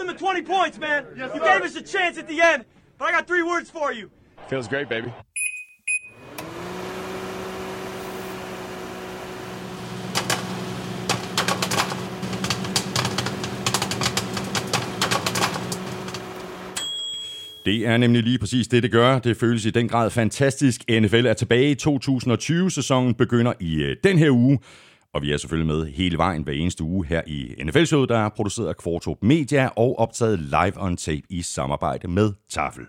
them the 20 points, man. Yes, you gave us a chance at the end, but I got three words for you. Feels great, baby. Det er nemlig lige præcis det, det gør. Det føles i den grad fantastisk. NFL er tilbage i 2020-sæsonen, begynder i øh, den her uge. Og vi er selvfølgelig med hele vejen hver eneste uge her i NFL-showet, der er produceret af Kvartrup Media og optaget live on tape i samarbejde med Tafel.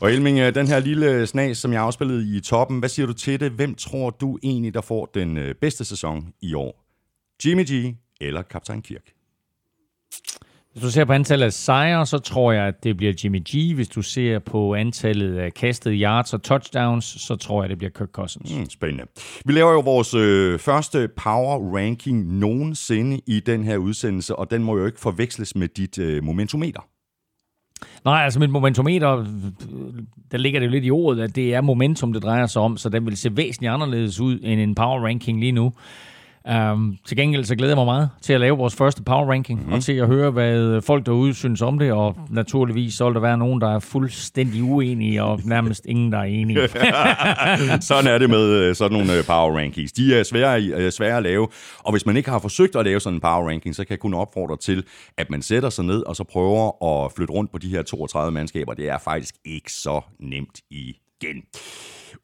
Og Elming, øh, den her lille snas, som jeg afspillede i toppen, hvad siger du til det? Hvem tror du egentlig, der får den øh, bedste sæson i år? Jimmy G eller Kaptajn Kirk? Hvis du ser på antallet af sejre, så tror jeg, at det bliver Jimmy G. Hvis du ser på antallet af kastede yards og touchdowns, så tror jeg, det bliver Kirk Cousins. Mm, spændende. Vi laver jo vores øh, første power ranking nogensinde i den her udsendelse, og den må jo ikke forveksles med dit øh, momentometer. Nej, altså mit momentometer, der ligger det jo lidt i ordet, at det er momentum, det drejer sig om, så den vil se væsentligt anderledes ud end en power ranking lige nu. Um, til gengæld så glæder jeg mig meget til at lave vores første power ranking, mm-hmm. og til at høre, hvad folk derude synes om det, og naturligvis så vil der være nogen, der er fuldstændig uenige, og nærmest ingen, der er enige. sådan er det med øh, sådan nogle øh, power rankings. De er svære, øh, svære at lave, og hvis man ikke har forsøgt at lave sådan en power ranking, så kan jeg kun opfordre til, at man sætter sig ned, og så prøver at flytte rundt på de her 32 mandskaber. Det er faktisk ikke så nemt igen.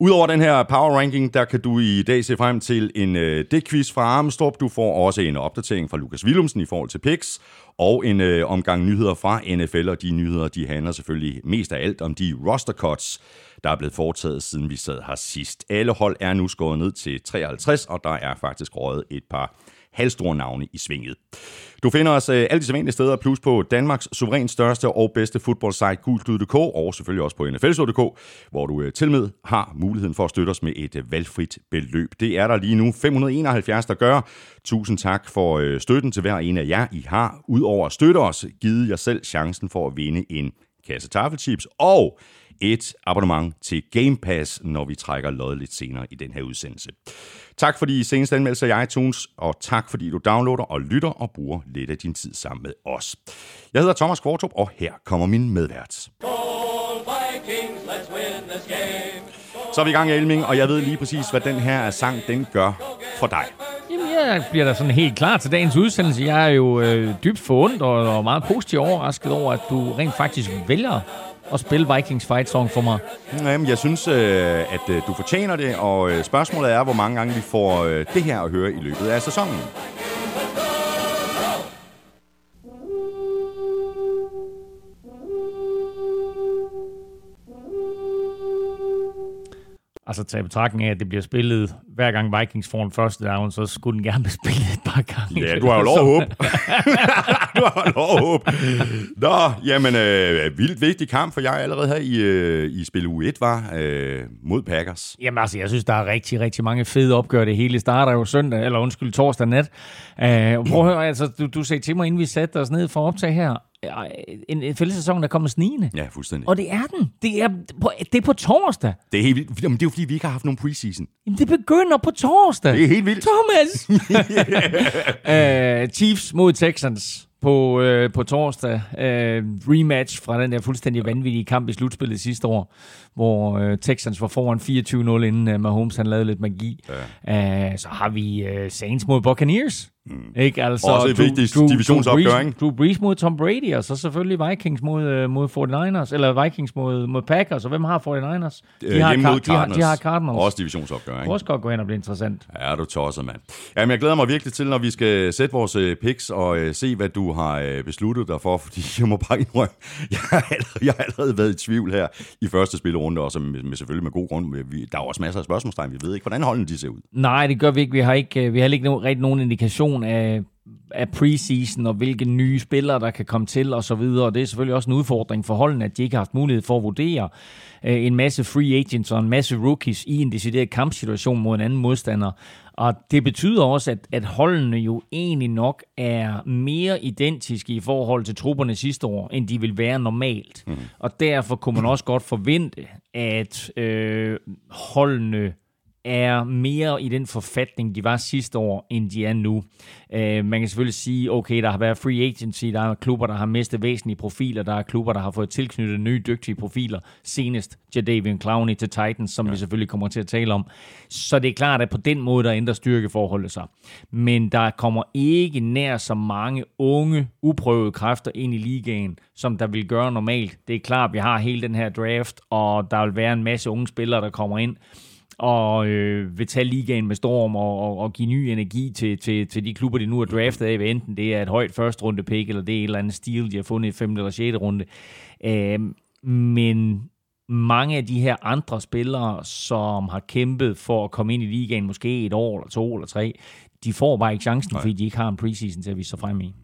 Udover den her power ranking, der kan du i dag se frem til en øh, dækquiz fra Armstrong. Du får også en opdatering fra Lukas Willumsen i forhold til picks, og en øh, omgang nyheder fra NFL, og de nyheder, de handler selvfølgelig mest af alt om de roster cuts, der er blevet foretaget, siden vi sad her sidst. Alle hold er nu skåret ned til 53, og der er faktisk røget et par halvstore navne i svinget. Du finder os øh, alle de sædvanlige steder, plus på Danmarks suverænt største og bedste fodboldsite, gulklud.dk, og selvfølgelig også på nflsod.dk, hvor du øh, til med har muligheden for at støtte os med et øh, valgfrit beløb. Det er der lige nu 571, der gør. Tusind tak for øh, støtten til hver en af jer. I har, udover at støtte os, givet jer selv chancen for at vinde en kasse taffelchips og et abonnement til Game Pass, når vi trækker lod lidt senere i den her udsendelse. Tak for de seneste anmeldelser i iTunes, og tak fordi du downloader og lytter og bruger lidt af din tid sammen med os. Jeg hedder Thomas Kvartrup, og her kommer min medvært. Så er vi i gang, Elming, og jeg ved lige præcis, hvad den her sang, den gør for dig. Jamen, jeg bliver da sådan helt klar til dagens udsendelse. Jeg er jo øh, dybt forundret og meget positivt overrasket over, at du rent faktisk vælger at spille Vikings Fight Song for mig. Jamen, jeg synes, øh, at øh, du fortjener det, og øh, spørgsmålet er, hvor mange gange vi får øh, det her at høre i løbet af sæsonen. Altså tage betragtning af, at det bliver spillet hver gang Vikings får en første down, så skulle den gerne blive spillet et par gange. Ja, du har jo lov at håbe. du har lov at håbe. Nå, jamen, øh, vildt vigtig kamp for jeg allerede her i, øh, i spil u 1 var øh, mod Packers. Jamen altså, jeg synes, der er rigtig, rigtig mange fede opgør. Det hele starter jo søndag, eller undskyld, torsdag nat. Øh, prøv at høre, altså, du, du sagde til mig, inden vi satte os ned for at optage her, en, en fællessæson, der kommer snigende. Ja, fuldstændig. Og det er den. Det er på, det er på torsdag. Det er helt vildt. Jamen, det er jo fordi, vi ikke har haft nogen preseason. Jamen, det begynder på torsdag. Det er helt vildt. Thomas! uh, Chiefs mod Texans på, øh, på torsdag. Øh, rematch fra den der fuldstændig vanvittige kamp i slutspillet sidste år, hvor øh, Texans var foran 24-0, inden øh, Mahomes han lavede lidt magi. Ja. Øh, så har vi øh, Saints mod Buccaneers. Mm. Ikke? Altså, Også et vigtigt divisionsopgør, ikke? Drew Brees mod Tom Brady, og så selvfølgelig Vikings mod, uh, mod 49ers, eller Vikings mod, mod Packers, og hvem har 49ers? De øh, har, mod de, har, de har Cardinals. Også divisionsopgør, ikke? Også godt gå hen og blive interessant. Ja, du tosset, mand. Jamen, jeg glæder mig virkelig til, når vi skal sætte vores uh, picks og uh, se, hvad du har uh, besluttet dig for, fordi jeg må bare indrømme, jeg har, allerede, jeg har allerede været i tvivl her i første spillerunde, og med, med, selvfølgelig med god grund. Vi, der er også masser af spørgsmålstegn, vi ved ikke, hvordan holdene de ser ud. Nej, det gør vi ikke. Vi har ikke, vi har ikke rigtig nogen indikation af af preseason, og hvilke nye spillere, der kan komme til, og så videre. Og det er selvfølgelig også en udfordring for holdene, at de ikke har haft mulighed for at vurdere øh, en masse free agents og en masse rookies i en decideret kampsituation mod en anden modstander. Og det betyder også, at, at holdene jo egentlig nok er mere identiske i forhold til trupperne sidste år, end de vil være normalt. Mm. Og derfor kunne man også godt forvente, at øh, holdene er mere i den forfatning, de var sidste år, end de er nu. Uh, man kan selvfølgelig sige, okay, der har været free agency, der er klubber, der har mistet væsentlige profiler, der er klubber, der har fået tilknyttet nye dygtige profiler, senest Jadavion Clowney til Titans, som ja. vi selvfølgelig kommer til at tale om. Så det er klart, at på den måde, der ændrer styrkeforholdet sig. Men der kommer ikke nær så mange unge, uprøvede kræfter ind i ligaen, som der vil gøre normalt. Det er klart, vi har hele den her draft, og der vil være en masse unge spillere, der kommer ind og øh, vil tage ligaen med storm og, og, og give ny energi til, til, til de klubber, de nu er draftet af, enten det er et højt første runde pick, eller det er et eller andet stil, de har fundet i 5. eller 6. runde. Øh, men mange af de her andre spillere, som har kæmpet for at komme ind i ligaen måske et år, eller to, eller tre, de får bare ikke chancen, Nej. fordi de ikke har en preseason til at vise sig frem i.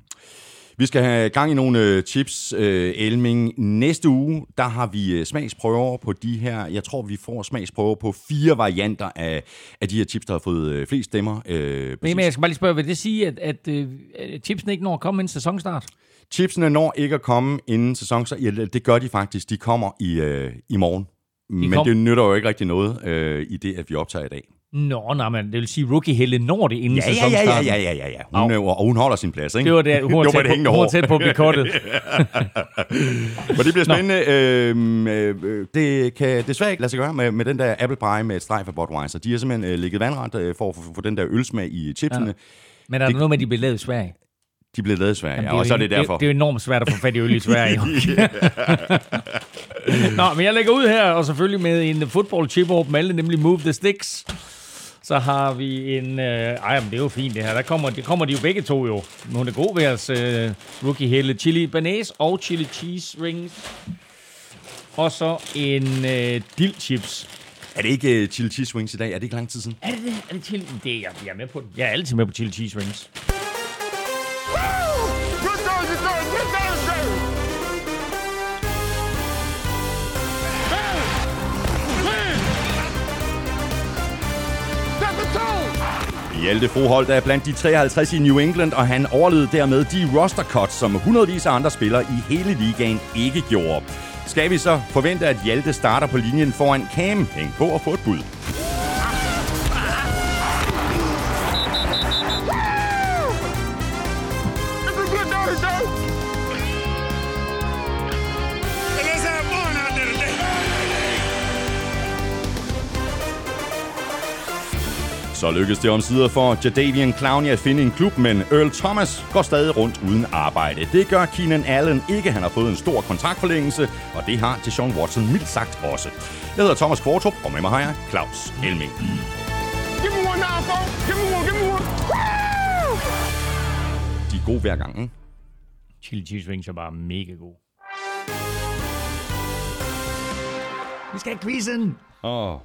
Vi skal have gang i nogle øh, chips, øh, Elming. Næste uge, der har vi øh, smagsprøver på de her. Jeg tror, vi får smagsprøver på fire varianter af, af de her chips, der har fået øh, flest stemmer. Øh, men, men jeg skal bare lige spørge, vil det sige, at, at, at chipsene ikke når at komme inden sæsonstart? Chipsene når ikke at komme inden sæsonstart. Ja, det gør de faktisk. De kommer i, øh, i morgen. De men kom... det nytter jo ikke rigtig noget øh, i det, at vi optager i dag. Nå, nej, men det vil sige, rookie Helle når det inden ja, ja, sæsonstarten. Ja, ja, ja, ja, ja. Hun, oh. og hun holder sin plads, ikke? Det var det, hun var, tæt, på, hun var tæt på at blive kortet. men det bliver spændende. Øhm, øh, det kan desværre ikke lade sig gøre med, med den der apple pie med et streg for Budweiser. De har simpelthen øh, ligget vandret øh, for at få den der ølsmag i chipsene. Ja. Men er der det, noget med, at de bliver lavet i Sverige? De blev lavet i Sverige, ja, og så er det derfor. Det, det er enormt svært at få fat i øl i Sverige. Nå, men jeg lægger ud her, og selvfølgelig med en football chip op med alle, nemlig Move the Sticks. Så har vi en... Øh, ej, men det er jo fint det her. Der kommer, det kommer de jo begge to jo. Nogle gode ved os. Øh, rookie helle. Chili banase og chili cheese rings. Og så en øh, dill chips. Er det ikke uh, chili cheese rings i dag? Er det ikke lang tid siden? Er det det? Er det chili? Det er jeg, jeg er med på. Jeg er altid med på chili cheese rings. Hjalte Froholt er blandt de 53 i New England, og han overlevede dermed de roster cuts, som hundredvis af andre spillere i hele ligaen ikke gjorde. Skal vi så forvente, at Hjalte starter på linjen foran Cam? Hæng på og få et bud. Så lykkedes det omsider for Jadavian Clowney at finde en klub, men Earl Thomas går stadig rundt uden arbejde. Det gør Keenan Allen ikke. Han har fået en stor kontraktforlængelse, og det har Deshaun Watson mildt sagt også. Jeg hedder Thomas Kvartrup, og med mig har jeg Claus Elming. Give me one now, Give me one, give me one. De er gode hver gang, ikke? Chili cheese rings er bare mega gode. Vi skal have quizzen! Åh. Oh.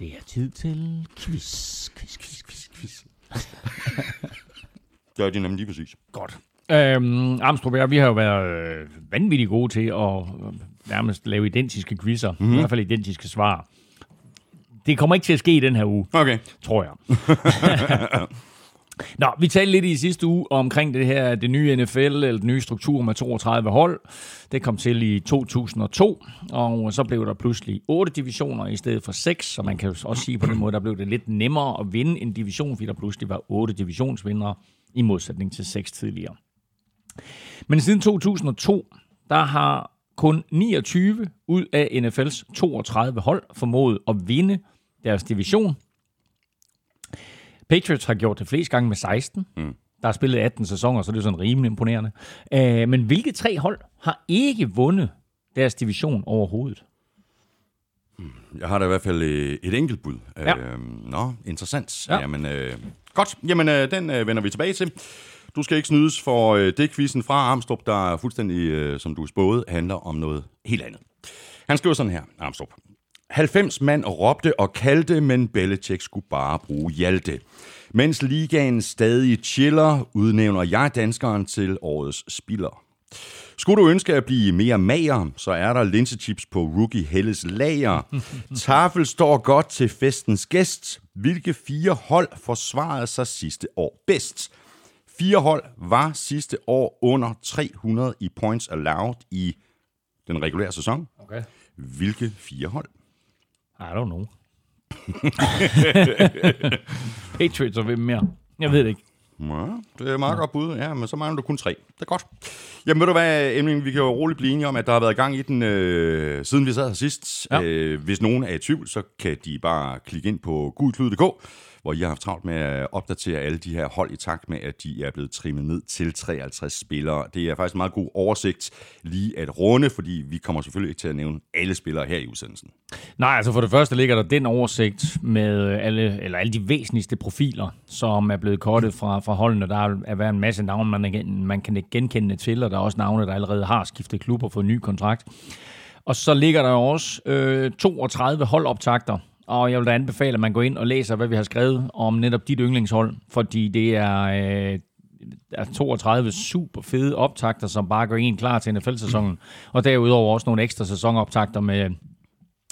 Det er tid til quiz, quiz, quiz, quiz, quiz. det er nemlig lige præcis. Godt. Øhm, Amstrup vi har jo været øh, vanvittigt gode til at øh, nærmest lave identiske quizzer. Mm-hmm. I hvert fald identiske svar. Det kommer ikke til at ske i den her uge. Okay. Tror jeg. Nå, vi talte lidt i sidste uge omkring det her, det nye NFL, eller den nye struktur med 32 hold. Det kom til i 2002, og så blev der pludselig otte divisioner i stedet for seks, så man kan også sige på den måde, der blev det lidt nemmere at vinde en division, fordi der pludselig var otte divisionsvindere i modsætning til seks tidligere. Men siden 2002, der har kun 29 ud af NFL's 32 hold formået at vinde deres division, Patriots har gjort det flest gange med 16. Mm. Der har spillet 18 sæsoner, så det er sådan rimelig imponerende. Uh, men hvilke tre hold har ikke vundet deres division overhovedet? Hmm. Jeg har da i hvert fald øh, et enkelt bud. Ja. Uh, nå, interessant. Ja. Jamen, uh, godt. Jamen, uh, den uh, vender vi tilbage til. Du skal ikke snydes for uh, det quizzen fra Armstrong, der fuldstændig, uh, som du spåede, handler om noget helt andet. Han skriver sådan her, Armstrong. 90 mand råbte og kaldte, men Belichick skulle bare bruge Hjalte. Mens ligaen stadig chiller, udnævner jeg danskeren til årets spiller. Skulle du ønske at blive mere mager, så er der linsechips på Rookie Helles lager. Tafel står godt til festens gæst. Hvilke fire hold forsvarede sig sidste år bedst? Fire hold var sidste år under 300 i points allowed i den regulære sæson. Okay. Hvilke fire hold? I don't know. Patriots og hvem mere? Jeg ved det ikke. Ja, det er meget godt bud. Ja, men så mangler du kun tre. Det er godt. Jamen ved du hvad, Emling, vi kan jo roligt blive enige om, at der har været gang i den, øh, siden vi sad her sidst. Ja. Øh, hvis nogen er i tvivl, så kan de bare klikke ind på gudklud.dk, hvor I har haft travlt med at opdatere alle de her hold i takt med, at de er blevet trimmet ned til 53 spillere. Det er faktisk en meget god oversigt lige at runde, fordi vi kommer selvfølgelig ikke til at nævne alle spillere her i udsendelsen. Nej, altså for det første ligger der den oversigt med alle, eller alle de væsentligste profiler, som er blevet kortet fra, fra holdene. Der er, været en masse navne, man, igen- man kan genkende til, og der er også navne, der allerede har skiftet klub og fået en ny kontrakt. Og så ligger der også øh, 32 holdoptakter, og jeg vil da anbefale, at man går ind og læser, hvad vi har skrevet om netop dit yndlingshold, fordi det er, øh, er 32 super fede optakter, som bare gør en klar til NFL-sæsonen. Og derudover også nogle ekstra sæsonoptakter med,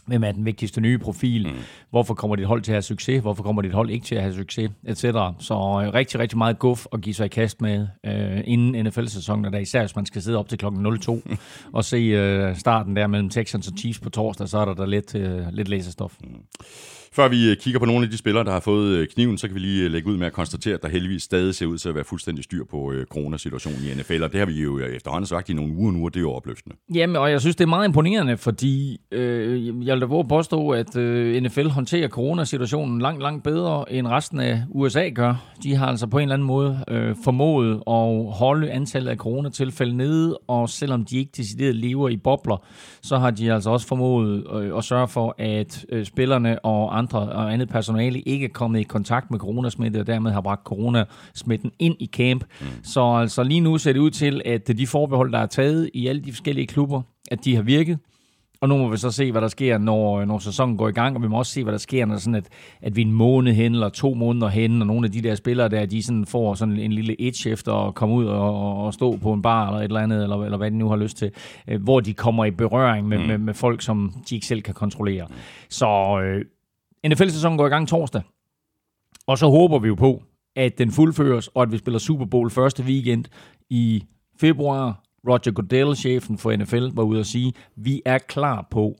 hvem er den vigtigste nye profil, mm. hvorfor kommer dit hold til at have succes, hvorfor kommer dit hold ikke til at have succes, etc. Så øh, rigtig, rigtig meget guf at give sig i kast med øh, inden NFL-sæsonen, der især hvis man skal sidde op til klokken 02 og se øh, starten der mellem Texans og Chiefs på torsdag, så er der da lidt, øh, lidt læsestof. Før vi øh, kigger på nogle af de spillere, der har fået øh, kniven, så kan vi lige øh, lægge ud med at konstatere, at der heldigvis stadig ser ud til at være fuldstændig styr på coronasituationen i NFL, og det har vi jo efterhånden sagt i nogle uger nu, og det er jo opløftende. Jamen, og jeg synes, det er meget imponerende, fordi øh, jeg vil da våge at påstå, at øh, NFL håndterer coronasituationen langt, langt bedre, end resten af USA gør. De har altså på en eller anden måde øh, formået at holde antallet af coronatilfælde nede, og selvom de ikke decideret lever i bobler, så har de altså også formået øh, at sørge for, at øh, spillerne og andre og andet personale ikke er kommet i kontakt med coronasmitte, og dermed har bragt coronasmitten ind i camp. Mm. Så altså lige nu ser det ud til, at de forbehold, der er taget i alle de forskellige klubber, at de har virket. Og nu må vi så se, hvad der sker, når, når sæsonen går i gang, og vi må også se, hvad der sker, når sådan at, at vi en måned hen, eller to måneder hen, og nogle af de der spillere der, de sådan får sådan en lille itch efter at komme ud og, og stå på en bar, eller et eller andet, eller, eller hvad de nu har lyst til, øh, hvor de kommer i berøring med, mm. med, med folk, som de ikke selv kan kontrollere. Så øh, NFL-sæsonen går i gang torsdag, og så håber vi jo på, at den fuldføres, og at vi spiller Super Bowl første weekend i februar. Roger Goodell, chefen for NFL, var ude at sige, vi er klar på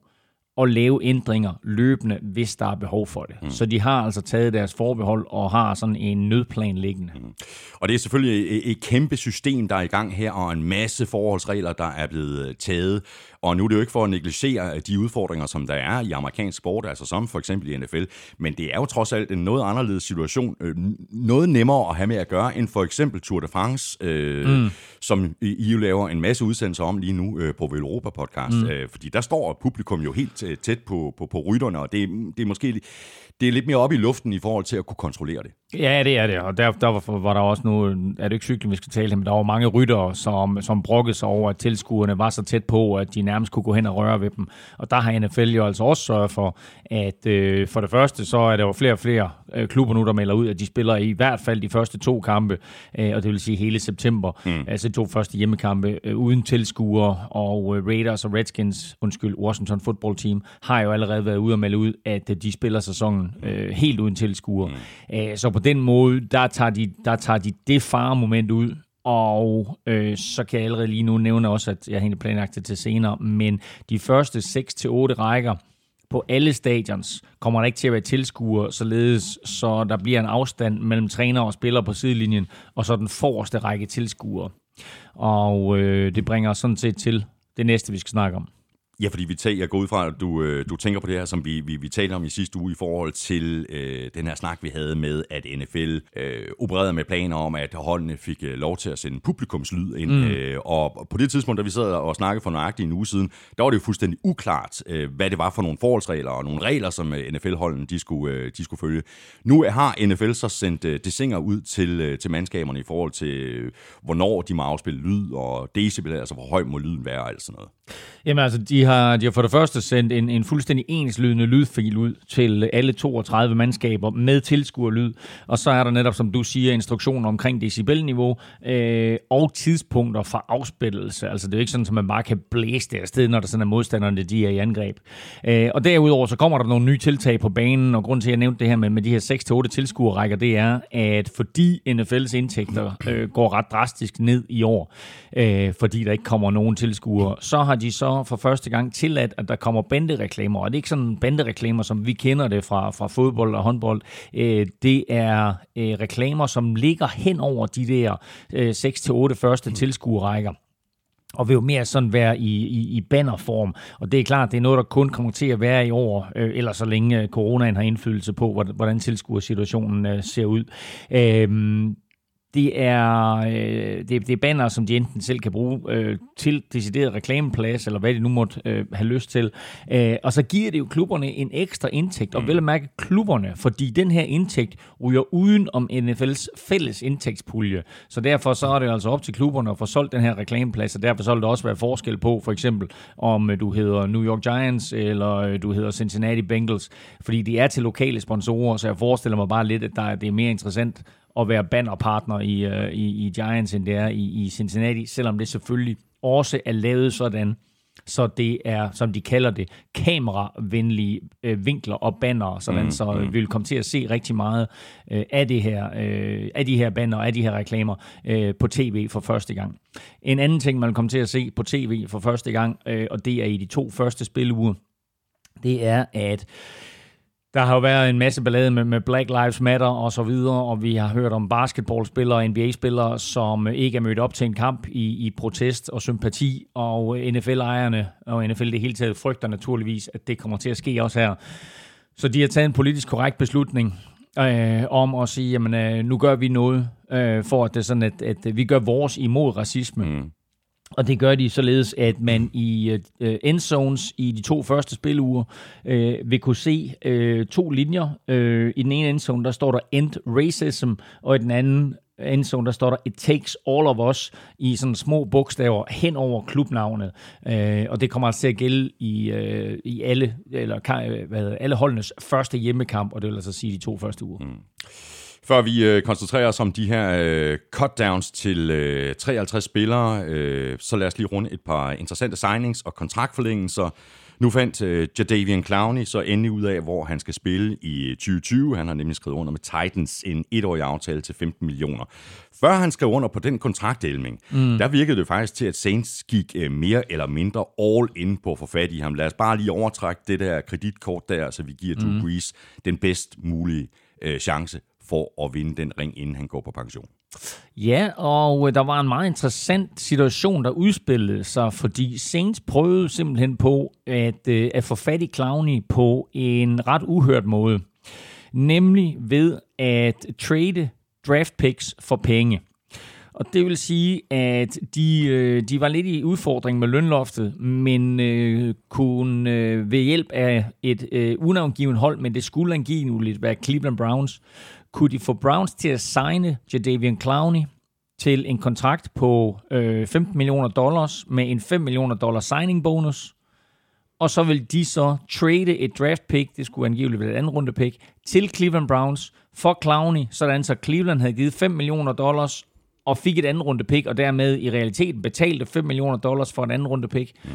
at lave ændringer løbende, hvis der er behov for det. Mm. Så de har altså taget deres forbehold og har sådan en nødplan liggende. Mm. Og det er selvfølgelig et, et kæmpe system, der er i gang her, og en masse forholdsregler, der er blevet taget. Og nu er det jo ikke for at negligere de udfordringer, som der er i amerikansk sport, altså som for eksempel i NFL, men det er jo trods alt en noget anderledes situation, øh, noget nemmere at have med at gøre, end for eksempel Tour de France, øh, mm. som I jo laver en masse udsendelser om lige nu øh, på Europa Podcast, mm. øh, fordi der står publikum jo helt øh, tæt på, på, på rytterne, og det, det er måske det er lidt mere op i luften i forhold til at kunne kontrollere det. Ja, det er det, og der, der var, var der også nu, er det ikke cykling, vi skal tale om, der var mange ryttere, som, som brokkede sig over, at tilskuerne var så tæt på, at de nærmest kunne gå hen og røre ved dem. Og der har NFL jo altså også sørget for, at øh, for det første, så er der jo flere og flere øh, klubber nu, der melder ud, at de spiller i hvert fald de første to kampe, øh, og det vil sige hele september, mm. altså de to første hjemmekampe øh, uden tilskuere, og øh, Raiders og Redskins, undskyld, Washington Football Team, har jo allerede været ude og melde ud, at øh, de spiller sæsonen øh, helt uden tilskuere. Mm. Æh, så på den måde, der tager de, der tager de det faremoment ud, og øh, så kan jeg allerede lige nu nævne også, at jeg har planlagt det til senere, men de første 6-8 rækker på alle stadions kommer der ikke til at være tilskuere, således så der bliver en afstand mellem træner og spiller på sidelinjen, og så den forreste række tilskuere. Og øh, det bringer os sådan set til det næste, vi skal snakke om. Ja, fordi vi tager, jeg går ud fra, at du, øh, du tænker på det her, som vi, vi, vi talte om i sidste uge i forhold til øh, den her snak, vi havde med, at NFL øh, opererede med planer om, at holdene fik øh, lov til at sende publikumslyd ind. Mm. Øh, og på det tidspunkt, da vi sad og snakkede for nøjagtigt en uge siden, der var det jo fuldstændig uklart, øh, hvad det var for nogle forholdsregler og nogle regler, som øh, NFL-holdene de skulle, øh, de skulle følge. Nu har NFL så sendt øh, desinger ud til, øh, til mandskaberne i forhold til, øh, hvornår de må afspille lyd og decibel, altså hvor høj må lyden være og alt sådan noget. Jamen altså, de har, de har for det første sendt en, en fuldstændig enslydende lydfil ud til alle 32 mandskaber med tilskuerlyd, og så er der netop, som du siger, instruktioner omkring decibelniveau øh, og tidspunkter for afspillelse. Altså det er jo ikke sådan, at man bare kan blæse det afsted, når der sådan er modstanderne, de er i angreb. Øh, og derudover så kommer der nogle nye tiltag på banen, og grund til, at jeg nævnte det her med, med de her 6-8 tilskuerrækker, det er, at fordi NFL's indtægter øh, går ret drastisk ned i år, øh, fordi der ikke kommer nogen tilskuere, så har de så for første gang tilladt, at der kommer bandereklamer. Og det er ikke sådan bandereklamer, som vi kender det fra, fra fodbold og håndbold. Øh, det er øh, reklamer, som ligger hen over de der øh, 6-8 første tilskuerrækker og vil jo mere sådan være i, i, i bannerform. Og det er klart, det er noget, der kun kommer til at være i år, øh, eller så længe coronaen har indflydelse på, hvordan tilskuersituationen øh, ser ud. Øh, det er, øh, det, det er banner, som de enten selv kan bruge øh, til decideret reklameplads, eller hvad de nu måtte øh, have lyst til. Øh, og så giver det jo klubberne en ekstra indtægt, og mm. vel at mærke klubberne, fordi den her indtægt ryger uden om NFL's fælles indtægtspulje. Så derfor så er det altså op til klubberne at få solgt den her reklameplads, og derfor så vil der også være forskel på, for eksempel om øh, du hedder New York Giants, eller øh, du hedder Cincinnati Bengals, fordi de er til lokale sponsorer, så jeg forestiller mig bare lidt, at der, det er mere interessant at være bannerpartner i, uh, i, i Giants, end det er i, i Cincinnati, selvom det selvfølgelig også er lavet sådan, så det er, som de kalder det, kameravenlige øh, vinkler og banner, sådan, mm, så mm. vi vil komme til at se rigtig meget øh, af, det her, øh, af de her banner, af de her reklamer øh, på tv for første gang. En anden ting, man vil komme til at se på tv for første gang, øh, og det er i de to første spiluger, det er, at der har jo været en masse ballade med, med Black Lives Matter og så videre, og vi har hørt om basketballspillere og NBA-spillere, som ikke er mødt op til en kamp i, i protest og sympati, og NFL-ejerne og NFL det hele taget frygter naturligvis, at det kommer til at ske også her. Så de har taget en politisk korrekt beslutning øh, om at sige, jamen øh, nu gør vi noget øh, for, at det sådan, at, at vi gør vores imod racisme. Mm. Og det gør de således, at man i øh, øh endzones i de to første spiluger øh, vil kunne se øh, to linjer. Øh, I den ene endzone, der står der End Racism, og i den anden endzone, der står der It Takes All of Us i sådan små bogstaver hen over klubnavnet. Øh, og det kommer altså til at gælde i, øh, i alle, eller, hvad alle holdenes første hjemmekamp, og det vil altså sige de to første uger. Mm. Før vi øh, koncentrerer os om de her øh, cutdowns til øh, 53 spillere, øh, så lad os lige runde et par interessante signings og kontraktforlængelser. Nu fandt øh, Jadavian Clowney så endelig ud af, hvor han skal spille i 2020. Han har nemlig skrevet under med Titans en etårig aftale til 15 millioner. Før han skrev under på den kontraktdelming, mm. der virkede det faktisk til, at Saints gik øh, mere eller mindre all in på at få fat i ham. Lad os bare lige overtrække det der kreditkort der, så vi giver Drew mm. Brees den bedst mulige øh, chance for at vinde den ring, inden han går på pension. Ja, og øh, der var en meget interessant situation, der udspillede sig, fordi Saints prøvede simpelthen på at, øh, at få fat i Clowney på en ret uhørt måde. Nemlig ved at trade draft picks for penge. Og det vil sige, at de, øh, de var lidt i udfordring med lønloftet, men øh, kunne øh, ved hjælp af et øh, unavngivet hold, men det skulle angiveligt være Cleveland Browns, kunne de få Browns til at signe Jadavian Clowney til en kontrakt på øh, 15 millioner dollars med en 5 millioner dollar signing bonus. Og så vil de så trade et draft pick, det skulle angiveligt være et andet runde pick, til Cleveland Browns for Clowney, sådan så Cleveland havde givet 5 millioner dollars og fik et andet runde pick, og dermed i realiteten betalte 5 millioner dollars for en anden runde pick. Mm.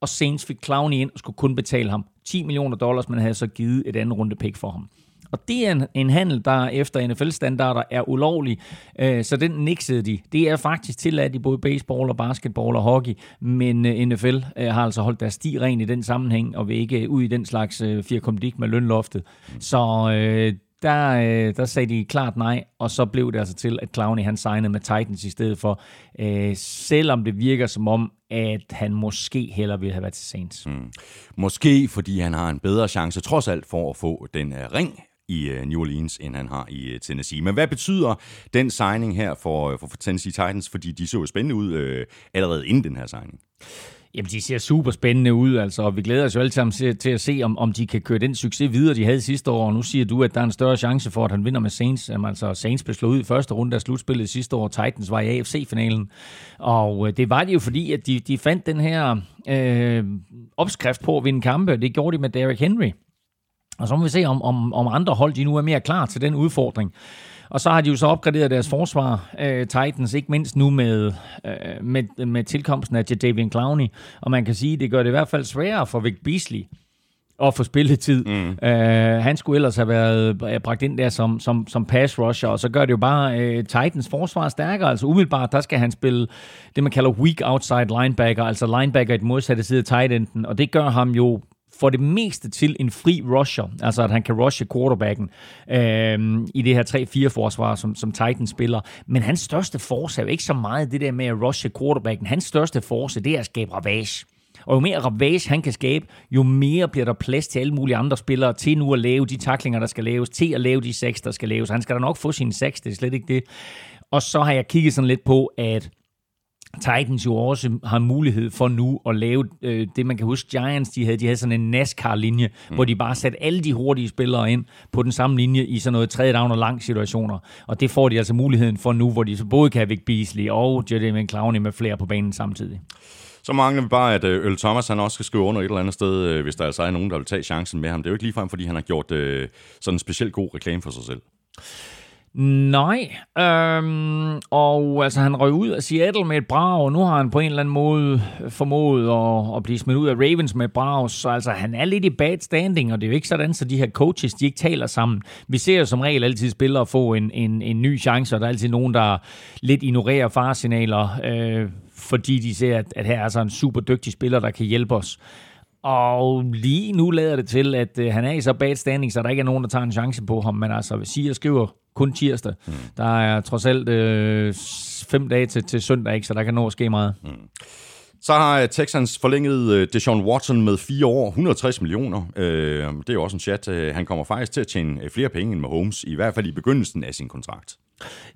Og Saints fik Clowney ind og skulle kun betale ham 10 millioner dollars, men havde så givet et andet runde pick for ham. Og det er en, en handel, der efter NFL-standarder er ulovlig, øh, så den nixede de. Det er faktisk tilladt i både baseball og basketball og hockey, men øh, NFL øh, har altså holdt deres sti ren i den sammenhæng, og vil ikke øh, ud i den slags øh, firkomdik med lønloftet. Så øh, der, øh, der sagde de klart nej, og så blev det altså til, at Clowney han signede med Titans i stedet for, øh, selvom det virker som om, at han måske heller ville have været til Saints. Mm. Måske fordi han har en bedre chance trods alt for at få den uh, ring i øh, New Orleans, end han har i øh, Tennessee. Men hvad betyder den signing her øh, for, for Tennessee Titans? Fordi de så jo spændende ud øh, allerede inden den her signing. Jamen, de ser super spændende ud, altså, og vi glæder os jo alle sammen til, til at se, om, om de kan køre den succes videre, de havde sidste år. Og nu siger du, at der er en større chance for, at han vinder med Saints. Jamen, altså, Saints blev slået ud i første runde af slutspillet sidste år. Titans var i AFC-finalen. Og øh, det var det jo fordi, at de, de fandt den her øh, opskrift på at vinde kampe. Det gjorde de med Derrick Henry. Og så må vi se, om, om, om andre hold de nu er mere klar til den udfordring. Og så har de jo så opgraderet deres forsvar, uh, Titans, ikke mindst nu med, uh, med, med tilkomsten af Jadavian Clowney. Og man kan sige, det gør det i hvert fald sværere for Vic Beasley at få spilletid. Mm. Uh, han skulle ellers have været bragt ind der som, som, som pass rusher, og så gør det jo bare uh, Titans forsvar stærkere. Altså umiddelbart, der skal han spille det, man kalder weak outside linebacker, altså linebacker i den modsatte side af tight enden, og det gør ham jo for det meste til en fri rusher, altså at han kan rushe quarterbacken øh, i det her 3-4-forsvar, som, som Titan spiller. Men hans største force er jo ikke så meget det der med at rushe quarterbacken. Hans største force, det er at skabe ravage. Og jo mere ravage han kan skabe, jo mere bliver der plads til alle mulige andre spillere til nu at lave de taklinger, der skal laves, til at lave de seks, der skal laves. Han skal da nok få sine seks, det er slet ikke det. Og så har jeg kigget sådan lidt på, at Titans jo også har mulighed for nu at lave øh, det, man kan huske Giants, de havde, de havde sådan en NASCAR-linje, mm. hvor de bare satte alle de hurtige spillere ind på den samme linje i sådan noget tredje down og lang situationer. Og det får de altså muligheden for nu, hvor de så både kan have Vic Beasley og Jedi McClowney med flere på banen samtidig. Så mangler vi bare, at øh, Øl Thomas han også skal skrive under et eller andet sted, øh, hvis der altså er nogen, der vil tage chancen med ham. Det er jo ikke ligefrem, fordi han har gjort øh, sådan en specielt god reklame for sig selv. Nej, øhm, og altså han røg ud af Seattle med et brag, og nu har han på en eller anden måde formået at, at blive smidt ud af Ravens med et brag, så altså han er lidt i bad standing, og det er jo ikke sådan, så de her coaches, de ikke taler sammen. Vi ser jo som regel altid spillere få en, en, en ny chance, og der er altid nogen, der lidt ignorerer farsignaler, øh, fordi de ser, at, at her er altså en super dygtig spiller, der kan hjælpe os. Og lige nu lader det til, at øh, han er i så bad standing, så der ikke er nogen, der tager en chance på ham. Men altså, jeg skriver kun tirsdag, mm. der er trods alt øh, fem dage til, til søndag, ikke? så der kan nå at ske meget. Mm. Så har øh, Texans forlænget øh, Deshaun Watson med fire år, 160 millioner. Øh, det er jo også en chat. Han kommer faktisk til at tjene flere penge end Mahomes, i hvert fald i begyndelsen af sin kontrakt.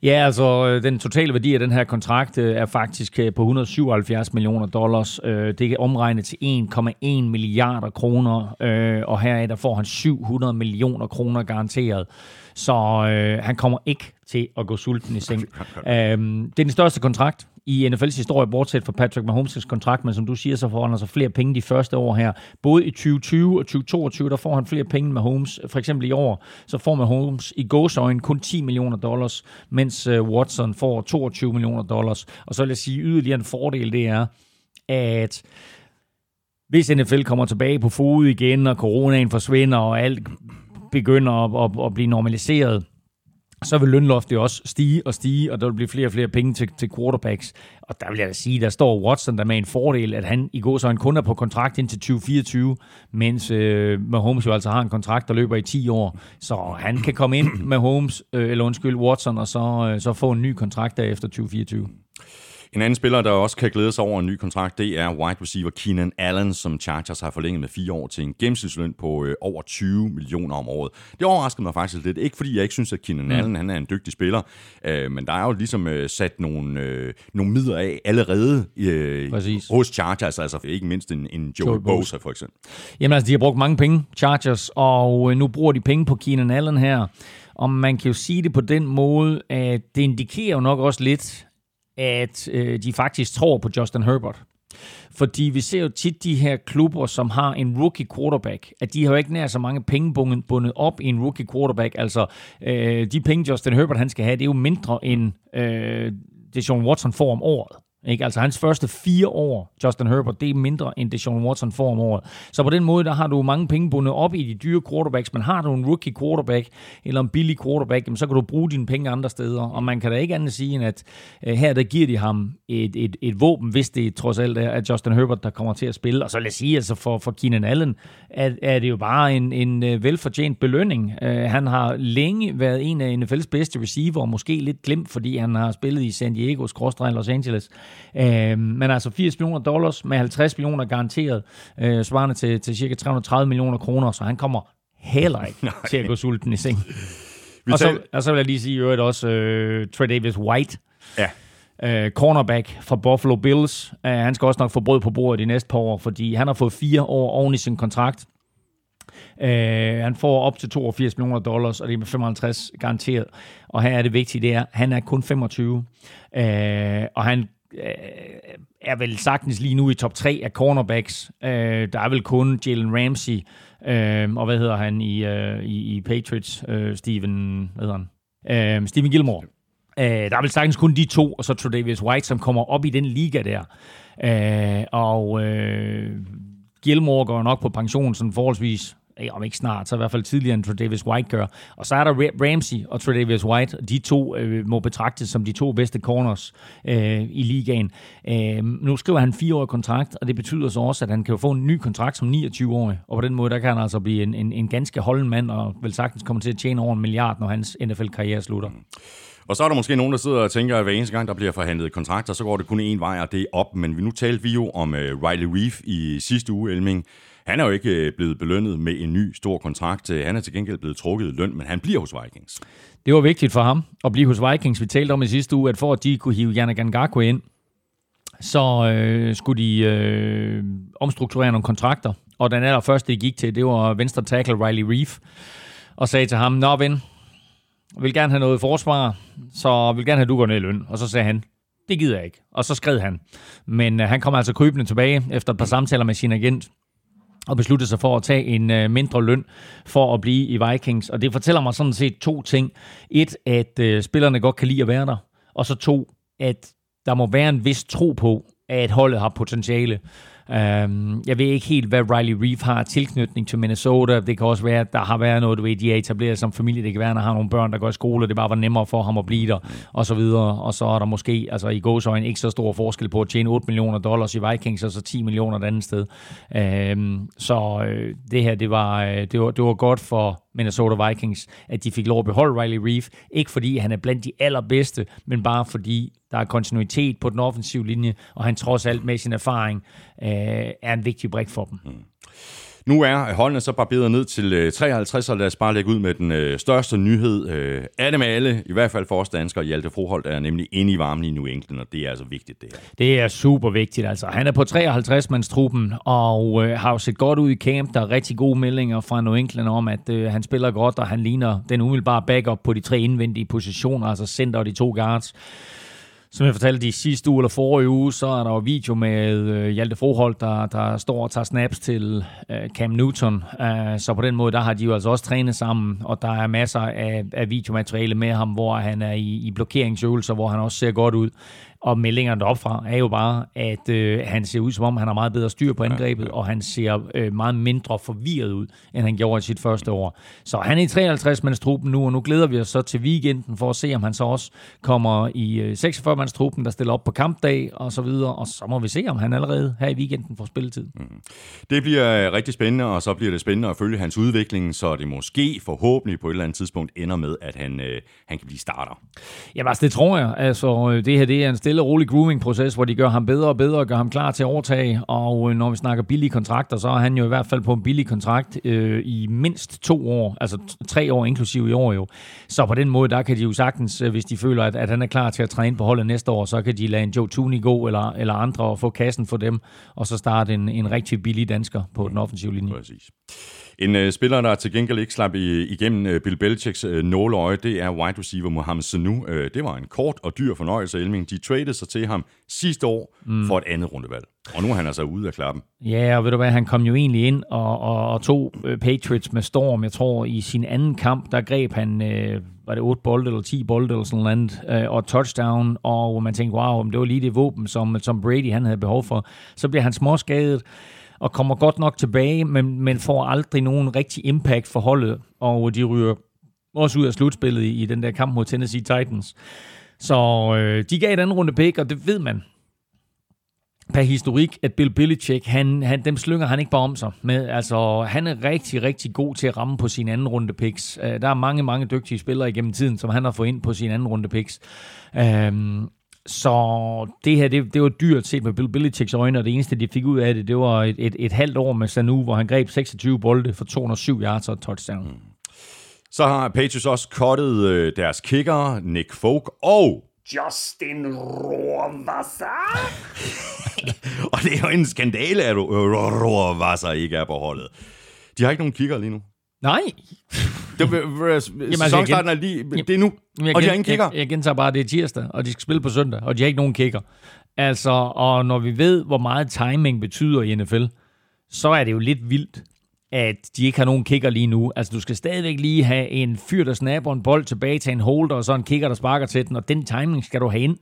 Ja, altså øh, den totale værdi af den her kontrakt øh, er faktisk øh, på 177 millioner dollars. Det er omregnet til 1,1 milliarder kroner, og heraf der får han 700 millioner kroner garanteret. Så øh, han kommer ikke til at gå sulten i seng. øhm, det er den største kontrakt i NFL's historie, bortset fra Patrick Mahomes' kontrakt, men som du siger, så får han altså flere penge de første år her. Både i 2020 og 2022, der får han flere penge med Holmes. For eksempel i år, så får Mahomes i gåsøjne kun 10 millioner dollars, mens øh, Watson får 22 millioner dollars. Og så vil jeg sige, yderligere en fordel, det er, at hvis NFL kommer tilbage på fod igen, og coronaen forsvinder, og alt begynder at, at, at blive normaliseret, så vil lønloftet også stige og stige, og der vil blive flere og flere penge til, til quarterbacks. Og der vil jeg da sige, der står Watson der med en fordel, at han i går så en kunde på kontrakt indtil 2024, mens øh, Mahomes jo altså har en kontrakt, der løber i 10 år. Så han kan komme ind med Holmes, øh, eller undskyld, Watson, og så, øh, så få en ny kontrakt der efter 2024. En anden spiller, der også kan glæde sig over en ny kontrakt, det er wide receiver Keenan Allen, som Chargers har forlænget med fire år til en gennemsnitsløn på øh, over 20 millioner om året. Det overraskede mig faktisk lidt. Ikke fordi jeg ikke synes, at Keenan mm. Allen han er en dygtig spiller, øh, men der er jo ligesom øh, sat nogle, øh, nogle midler af allerede øh, hos Chargers, altså ikke mindst en, en Joey, Joey Bosa for eksempel. Jamen altså, de har brugt mange penge, Chargers, og øh, nu bruger de penge på Keenan Allen her. Og man kan jo sige det på den måde, at det indikerer jo nok også lidt, at øh, de faktisk tror på Justin Herbert. Fordi vi ser jo tit de her klubber, som har en rookie quarterback, at de har jo ikke nær så mange penge bundet op i en rookie quarterback. Altså, øh, de penge Justin Herbert han skal have, det er jo mindre end øh, det Sean Watson får om året. Ikke? Altså hans første fire år, Justin Herbert, det er mindre end det Sean Watson får om året. Så på den måde, der har du mange penge bundet op i de dyre quarterbacks, men har du en rookie quarterback eller en billig quarterback, jamen, så kan du bruge dine penge andre steder. Og man kan da ikke andet sige, end at øh, her der giver de ham et, et, et våben, hvis det trods alt er at Justin Herbert, der kommer til at spille. Og så lad os sige, altså for, for Keenan Allen, at, er det jo bare en, en øh, velfortjent belønning. Øh, han har længe været en af NFL's bedste receiver, og måske lidt glemt, fordi han har spillet i San Diego, Los Angeles. Øh, men altså 80 millioner dollars med 50 millioner garanteret, øh, svarende til, til cirka 330 millioner kroner, så han kommer heller ikke til at gå sulten i seng. og, så, og så vil jeg lige sige øvrigt også øh, Trey Davis White. Ja. Uh, cornerback fra Buffalo Bills. Uh, han skal også nok få brød på bordet de næste par år, fordi han har fået fire år oven i sin kontrakt. Uh, han får op til 82 millioner dollars, og det er med 55 garanteret. Og her er det vigtige, det er, at han er kun 25. Uh, og han øh, er vel sagtens lige nu i top 3 af cornerbacks. Øh, der er vel kun Jalen Ramsey, øh, og hvad hedder han i, øh, i, i Patriots? Øh, Steven, hvad hedder han? Øh, Steven Gilmore. Øh, der er vel sagtens kun de to, og så Tredavious White, som kommer op i den liga der. Øh, og øh, Gilmore går nok på pension sådan forholdsvis om ikke snart, så i hvert fald tidligere end Davis White gør. Og så er der Ramsey og Tredavis White, de to øh, må betragtes som de to bedste corners øh, i ligaen. Øh, nu skriver han fire år kontrakt, og det betyder så også, at han kan få en ny kontrakt som 29-årig, og på den måde, der kan han altså blive en, en, en ganske holden mand, og vel sagtens komme til at tjene over en milliard, når hans NFL-karriere slutter. Og så er der måske nogen, der sidder og tænker, at hver eneste gang, der bliver forhandlet kontrakter, så går det kun én vej, og det er op. Men nu talte vi jo om uh, Riley Reef i sidste uge, Elming. Han er jo ikke øh, blevet belønnet med en ny stor kontrakt. Øh, han er til gengæld blevet trukket løn, men han bliver hos Vikings. Det var vigtigt for ham at blive hos Vikings. Vi talte om i sidste uge, at for at de kunne hive Yannick Ngakwe ind, så øh, skulle de øh, omstrukturere nogle kontrakter. Og den allerførste, de gik til, det var venstre tackle Riley Reef, og sagde til ham, Nå ven, vil gerne have noget forsvar, så vil gerne have, at du går ned i løn. Og så sagde han, det gider jeg ikke. Og så skred han. Men øh, han kom altså krybende tilbage efter et par samtaler med sin agent, og besluttede sig for at tage en øh, mindre løn for at blive i Vikings. Og det fortæller mig sådan set to ting. Et, at øh, spillerne godt kan lide at være der. Og så to, at der må være en vis tro på, at holdet har potentiale. Um, jeg ved ikke helt, hvad Riley Reef har tilknytning til Minnesota. Det kan også være, at der har været noget, du ved, de er etableret som familie. Det kan være, at han har nogle børn, der går i skole, det bare var nemmere for ham at blive der, og så videre. Og så er der måske, altså i gåsøjne, ikke så stor forskel på at tjene 8 millioner dollars i Vikings, og så 10 millioner et andet sted. Um, så øh, det her, det var, øh, det, var, det var godt for Minnesota Vikings, at de fik lov at beholde Riley Reef. Ikke fordi han er blandt de allerbedste, men bare fordi der er kontinuitet på den offensive linje, og han trods alt med sin erfaring øh, er en vigtig brik for dem. Mm. Nu er holdene så barberet ned til øh, 53, og lad os bare lægge ud med den øh, største nyhed. af dem alle, i hvert fald for os danskere, Hjalte Froholt er nemlig inde i varmen i New England, og det er altså vigtigt det her. Det er super vigtigt, altså. Han er på 53-mandstruppen, og øh, har jo set godt ud i camp. Der er rigtig gode meldinger fra New England om, at øh, han spiller godt, og han ligner den umiddelbare backup på de tre indvendige positioner, altså center og de to guards. Som jeg fortalte de sidste uge eller forrige uge, så er der jo video med øh, Hjalte Froholt, der, der står og tager snaps til øh, Cam Newton. Uh, så på den måde, der har de jo altså også trænet sammen, og der er masser af, af videomateriale med ham, hvor han er i, i blokeringsøvelser, hvor han også ser godt ud. Og meldingerne fra er jo bare, at øh, han ser ud som om, han har meget bedre styr på angrebet, ja, ja. og han ser øh, meget mindre forvirret ud, end han gjorde i sit første år. Så han er i 53 mands truppen nu, og nu glæder vi os så til weekenden for at se, om han så også kommer i øh, 46 mands truppen, der stiller op på kampdag og så videre, og så må vi se, om han allerede her i weekenden får spilletid. Mm. Det bliver øh, rigtig spændende, og så bliver det spændende at følge hans udvikling, så det måske forhåbentlig på et eller andet tidspunkt ender med, at han, øh, han kan blive starter. Ja, altså det tror jeg. Altså, øh, det her det er en stille og rolig grooming-proces, hvor de gør ham bedre og bedre og gør ham klar til at overtage. Og øh, når vi snakker billige kontrakter, så er han jo i hvert fald på en billig kontrakt øh, i mindst to år, altså tre år inklusive i år jo. Så på den måde, der kan de jo sagtens, øh, hvis de føler, at, at han er klar til at træne på holdet næste år, så kan de lade en Joe Tooney gå, eller, eller andre, og få kassen for dem, og så starte en, en rigtig billig dansker på den offensive linje. Præcis. En uh, spiller, der til gengæld ikke slap i, igennem uh, Bill Belichicks uh, nåleøje, det er wide receiver Mohamed Sanu. Uh, det var en kort og dyr fornøjelse, Elming. De traded sig til ham sidste år mm. for et andet rundevalg. Og nu er han altså ude af klappen. Ja, og ved du hvad, han kom jo egentlig ind og, og, og tog Patriots med storm. Jeg tror, i sin anden kamp, der greb han, uh, var det 8 bolde eller 10 bolde eller sådan noget uh, og touchdown, og man tænkte, wow, det var lige det våben, som, som Brady han havde behov for. Så bliver han småskadet og kommer godt nok tilbage, men, men får aldrig nogen rigtig impact for holdet, og de ryger også ud af slutspillet i, i den der kamp mod Tennessee Titans. Så øh, de gav et andet runde pick, og det ved man per historik, at Bill Belichick, han, han, dem slynger han ikke bare om sig med. Altså, han er rigtig, rigtig god til at ramme på sine anden runde picks. Uh, der er mange, mange dygtige spillere igennem tiden, som han har fået ind på sine anden runde picks. Um, så det her, det, det var dyrt set med Bill Belichicks øjne, og det eneste, de fik ud af det, det var et, et, et halvt år med Sanu, hvor han greb 26 bolde for 207 yards og touchdown. Mm. Så har Patriots også kottet øh, deres kicker, Nick Folk, og Justin Rohrwasser. og det er jo en skandale, at Rohrwasser ikke er på holdet. De har ikke nogen kicker lige nu. Nej. Det, Jamen, sæsonstarten er lige, det er nu, jeg, og de har ingen kicker. Jeg, jeg gentager bare, det er tirsdag, og de skal spille på søndag, og de har ikke nogen kicker. Altså, og når vi ved, hvor meget timing betyder i NFL, så er det jo lidt vildt, at de ikke har nogen kicker lige nu. Altså, du skal stadigvæk lige have en fyr, der snapper en bold tilbage til en holder, og så en kicker, der sparker til den, og den timing skal du have ind.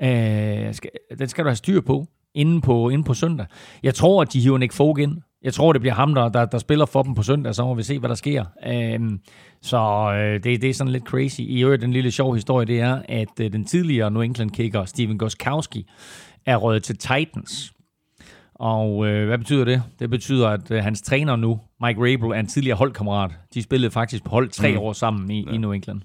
Ja. Øh, skal, den skal du have styr på. inde på, inde på søndag. Jeg tror, at de hiver Nick Fogg ind. Jeg tror, det bliver ham, der, der, der spiller for dem på søndag, så må vi se, hvad der sker. Øhm, så øh, det, det er sådan lidt crazy. I øvrigt, den lille sjov historie, det er, at øh, den tidligere New England-kicker, Steven Goskowski, er røget til Titans. Og øh, hvad betyder det? Det betyder, at øh, hans træner nu, Mike Rabel, er en tidligere holdkammerat. De spillede faktisk på hold tre mm. år sammen i, ja. i New England.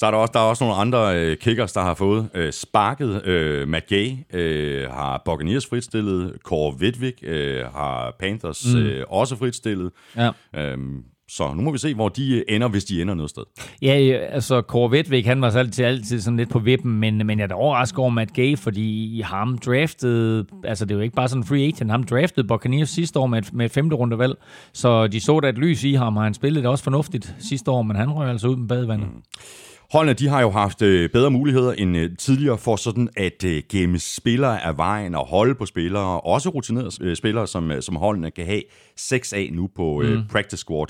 Så er der også, der er også nogle andre øh, kickers, der har fået øh, sparket. Øh, Matt Gay øh, har Buccaneers fritstillet. Kåre Vidvik øh, har Panthers mm. øh, også fritstillet. Ja. Øhm, så nu må vi se, hvor de ender, hvis de ender noget sted. Ja, altså Kåre Vedvik, han var altid, altid sådan lidt på vippen, men, men jeg er da overrasket over Matt Gay, fordi i ham draftede, altså det er jo ikke bare sådan en free agent, ham draftede Buccaneers sidste år med et, med et femte rundevalg, så de så da et lys i ham, og han spillede det også fornuftigt sidste år, men han røg altså ud med badevandet. Mm. Holdene de har jo haft øh, bedre muligheder end øh, tidligere for sådan at øh, gemme spillere af vejen og holde på spillere, også rutinerede spillere, som, som holdene kan have 6 af nu på mm. practice squad.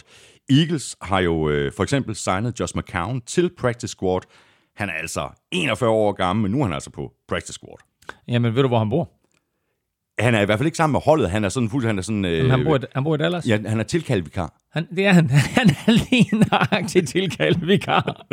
Eagles har jo for eksempel signet Josh McCown til practice squad. Han er altså 41 år gammel, men nu er han altså på practice squad. Jamen, ved du, hvor han bor? Han er i hvert fald ikke sammen med holdet. Han er sådan fuldstændig... Han, er sådan, øh, han, bor i, han bor i Dallas? Ja, han er tilkaldt vikar. Han, det er han. Han er lige nøjagtigt tilkaldt vikar.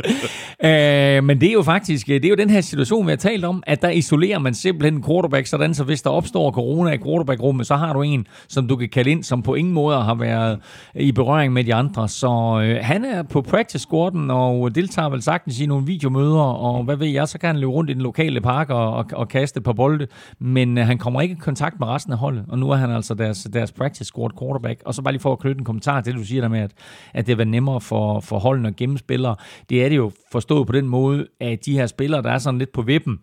øh, men det er jo faktisk, øh, det er jo den her situation, vi har talt om, at der isolerer man simpelthen en quarterback, sådan så hvis der opstår corona i quarterback-rummet, så har du en, som du kan kalde ind, som på ingen måde har været øh, i berøring med de andre. Så øh, han er på practice squaden og deltager vel sagtens i nogle videomøder, og hvad ved jeg, så kan han løbe rundt i den lokale park og, og, og kaste et par bolde, men øh, han kommer ikke i kontakt med resten af holdet, og nu er han altså deres, deres practice squad quarterback. Og så bare lige for at knytte en kommentar til det, du siger der med, at, at det var nemmere for, for holdene at gemme spillere. Det er det jo forstået på den måde, at de her spillere, der er sådan lidt på vippen,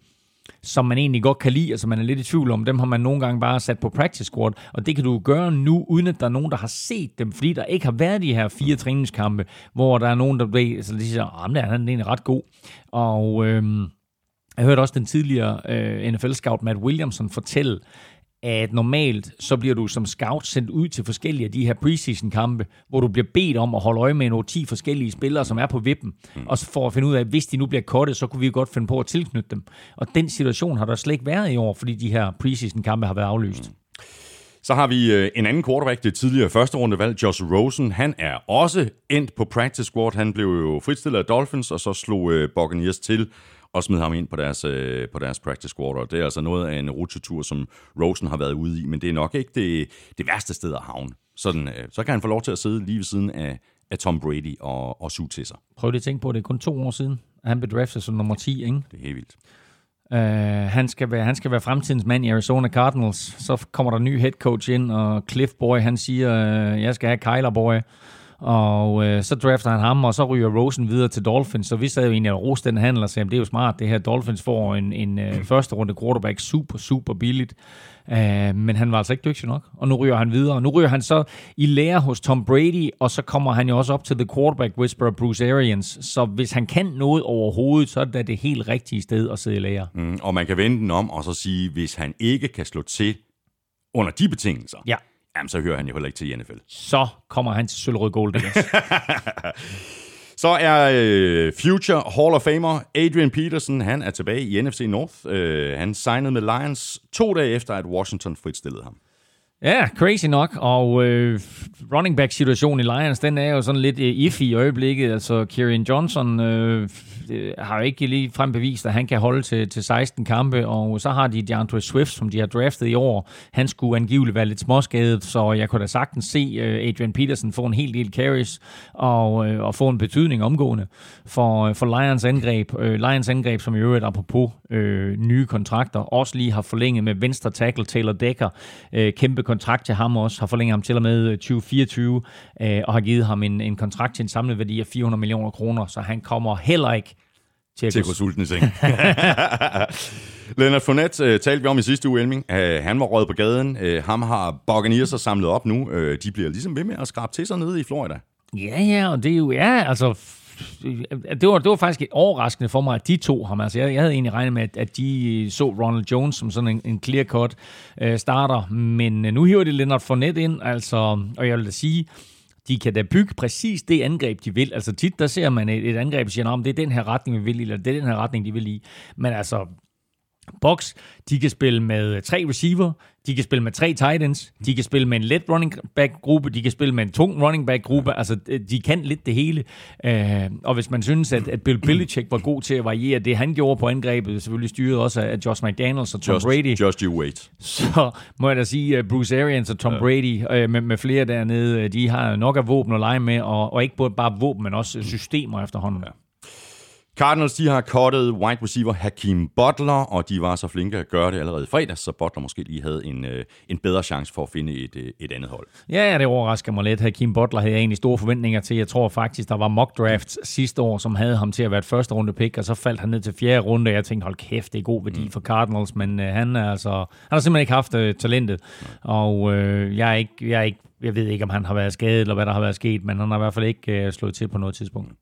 som man egentlig godt kan lide, altså man er lidt i tvivl om, dem har man nogle gange bare sat på practice squad, og det kan du gøre nu, uden at der er nogen, der har set dem, fordi der ikke har været de her fire træningskampe, hvor der er nogen, der bliver, så de siger, at han er egentlig ret god, og øhm, jeg hørte også den tidligere øh, NFL-scout Matt Williamson fortælle, at normalt så bliver du som scout sendt ud til forskellige af de her preseason-kampe, hvor du bliver bedt om at holde øje med nogle 10 forskellige spillere, som er på vippen, mm. og så for at finde ud af, at hvis de nu bliver kottet, så kunne vi godt finde på at tilknytte dem. Og den situation har der slet ikke været i år, fordi de her preseason-kampe har været aflyst. Mm. Så har vi øh, en anden quarterback, det tidligere første rundevalg, Josh Rosen. Han er også endt på practice squad. Han blev jo fritstillet af Dolphins, og så slog øh, Buccaneers til og smide ham ind på deres, øh, på deres practice squad. Det er altså noget af en rutetur, som Rosen har været ude i, men det er nok ikke det, det værste sted at havne. Sådan, øh, så kan han få lov til at sidde lige ved siden af, af Tom Brady og, og suge til sig. Prøv lige at tænke på, det er kun to år siden, at han blev draftet som nummer 10, ikke? Det er helt vildt. Uh, han, skal være, han skal være fremtidens mand i Arizona Cardinals. Så kommer der en ny head coach ind, og Cliff Boy, han siger, uh, jeg skal have Kyler Boy. Og øh, så drafter han ham, og så ryger Rosen videre til Dolphins. Så vi sad jo egentlig og roste den handel og sagde, det er jo smart, det her Dolphins får en, en øh, første runde quarterback super, super billigt. Uh, men han var altså ikke dygtig nok, og nu ryger han videre. Nu ryger han så i lære hos Tom Brady, og så kommer han jo også op til the quarterback whisperer Bruce Arians. Så hvis han kan noget overhovedet, så er det det helt rigtige sted at sidde i lære. Mm, og man kan vende den om og så sige, hvis han ikke kan slå til under de betingelser, ja jamen så hører han jo heller ikke til i NFL. Så kommer han til Sølvrød Gold Så er øh, Future Hall of Famer Adrian Peterson, han er tilbage i NFC North. Øh, han signede med Lions to dage efter, at Washington fritstillede ham. Ja, crazy nok, og øh, running back-situationen i Lions, den er jo sådan lidt øh, iffy i øjeblikket. Altså, Kieran Johnson øh, øh, har jo ikke lige frem bevist, at han kan holde til, til 16 kampe, og så har de DeAndre Swift, som de har draftet i år. Han skulle angiveligt være lidt småskadet, så jeg kunne da sagtens se øh, Adrian Peterson få en hel del carries og, øh, og få en betydning omgående for, øh, for Lions angreb. Øh, Lions angreb, som i øvrigt apropos øh, nye kontrakter, også lige har forlænget med venstre tackle Taylor Decker. Øh, kæmpe kontrakt til ham også, har forlænget ham til og med 2024, øh, og har givet ham en, en kontrakt til en samlet værdi af 400 millioner kroner, så han kommer heller ikke til at, gå sulten i seng. Leonard Fournette uh, talte vi om i sidste uge, Elming. Uh, han var røget på gaden. Uh, ham har Buccaneers så samlet op nu. Uh, de bliver ligesom ved med at skrabe til sig nede i Florida. Ja, ja, og det er jo, ja, altså, det var, det var faktisk overraskende for mig, at de to ham, altså jeg, jeg havde egentlig regnet med, at, at de så Ronald Jones som sådan en, en clear-cut øh, starter, men øh, nu hiver de Leonard Fournette ind, altså, og jeg vil da sige, de kan da bygge præcis det angreb, de vil. Altså tit, der ser man et, et angreb og siger, at det er den her retning, vi vil i, eller det er den her retning, de vil i. Men altså, Box, de kan spille med tre receiver, de kan spille med tre tight ends, de kan spille med en let running back-gruppe, de kan spille med en tung running back-gruppe, altså de kan lidt det hele. Øh, og hvis man synes, at, at Bill Belichick var god til at variere det, han gjorde på angrebet, selvfølgelig styret også af Josh McDaniels og Tom Just, Brady, just you wait. så må jeg da sige, at Bruce Arians og Tom ja. Brady øh, med, med flere dernede, øh, de har nok af våben at lege med, og, og ikke bare våben, men også systemer efterhånden. Ja. Cardinals de har cuttet wide receiver Hakeem Butler, og de var så flinke at gøre det allerede i fredags, så Butler måske lige havde en, øh, en bedre chance for at finde et, øh, et andet hold. Ja, det overrasker mig lidt. Hakeem Butler havde jeg egentlig store forventninger til. Jeg tror faktisk, der var mock drafts sidste år, som havde ham til at være et første runde pick, og så faldt han ned til fjerde runde, og jeg tænkte, hold kæft, det er god værdi mm. for Cardinals, men øh, han, er altså, han har simpelthen ikke haft øh, talentet, mm. og øh, jeg, er ikke, jeg er ikke jeg ved ikke, om han har været skadet, eller hvad der har været sket, men han har i hvert fald ikke øh, slået til på noget tidspunkt. Mm.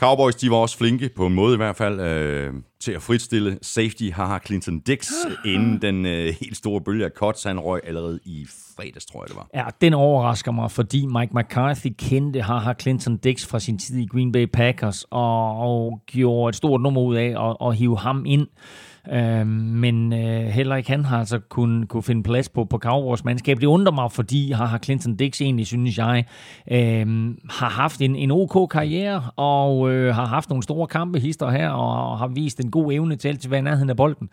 Cowboys, de var også flinke, på en måde i hvert fald, øh, til at fritstille safety haha Clinton Dix, inden den øh, helt store bølge af cuts, han røg allerede i fredags, tror jeg det var. Ja, den overrasker mig, fordi Mike McCarthy kendte haha Clinton Dix fra sin tid i Green Bay Packers, og, og gjorde et stort nummer ud af at, at hive ham ind Øh, men øh, heller ikke han har altså kun kunne finde plads på, på Cowboys mandskab. Det undrer mig, fordi har Clinton Dix egentlig, synes jeg, øh, har haft en, en OK karriere, og øh, har haft nogle store kampe hister her, og, og har vist en god evne til at være nærheden af bolden.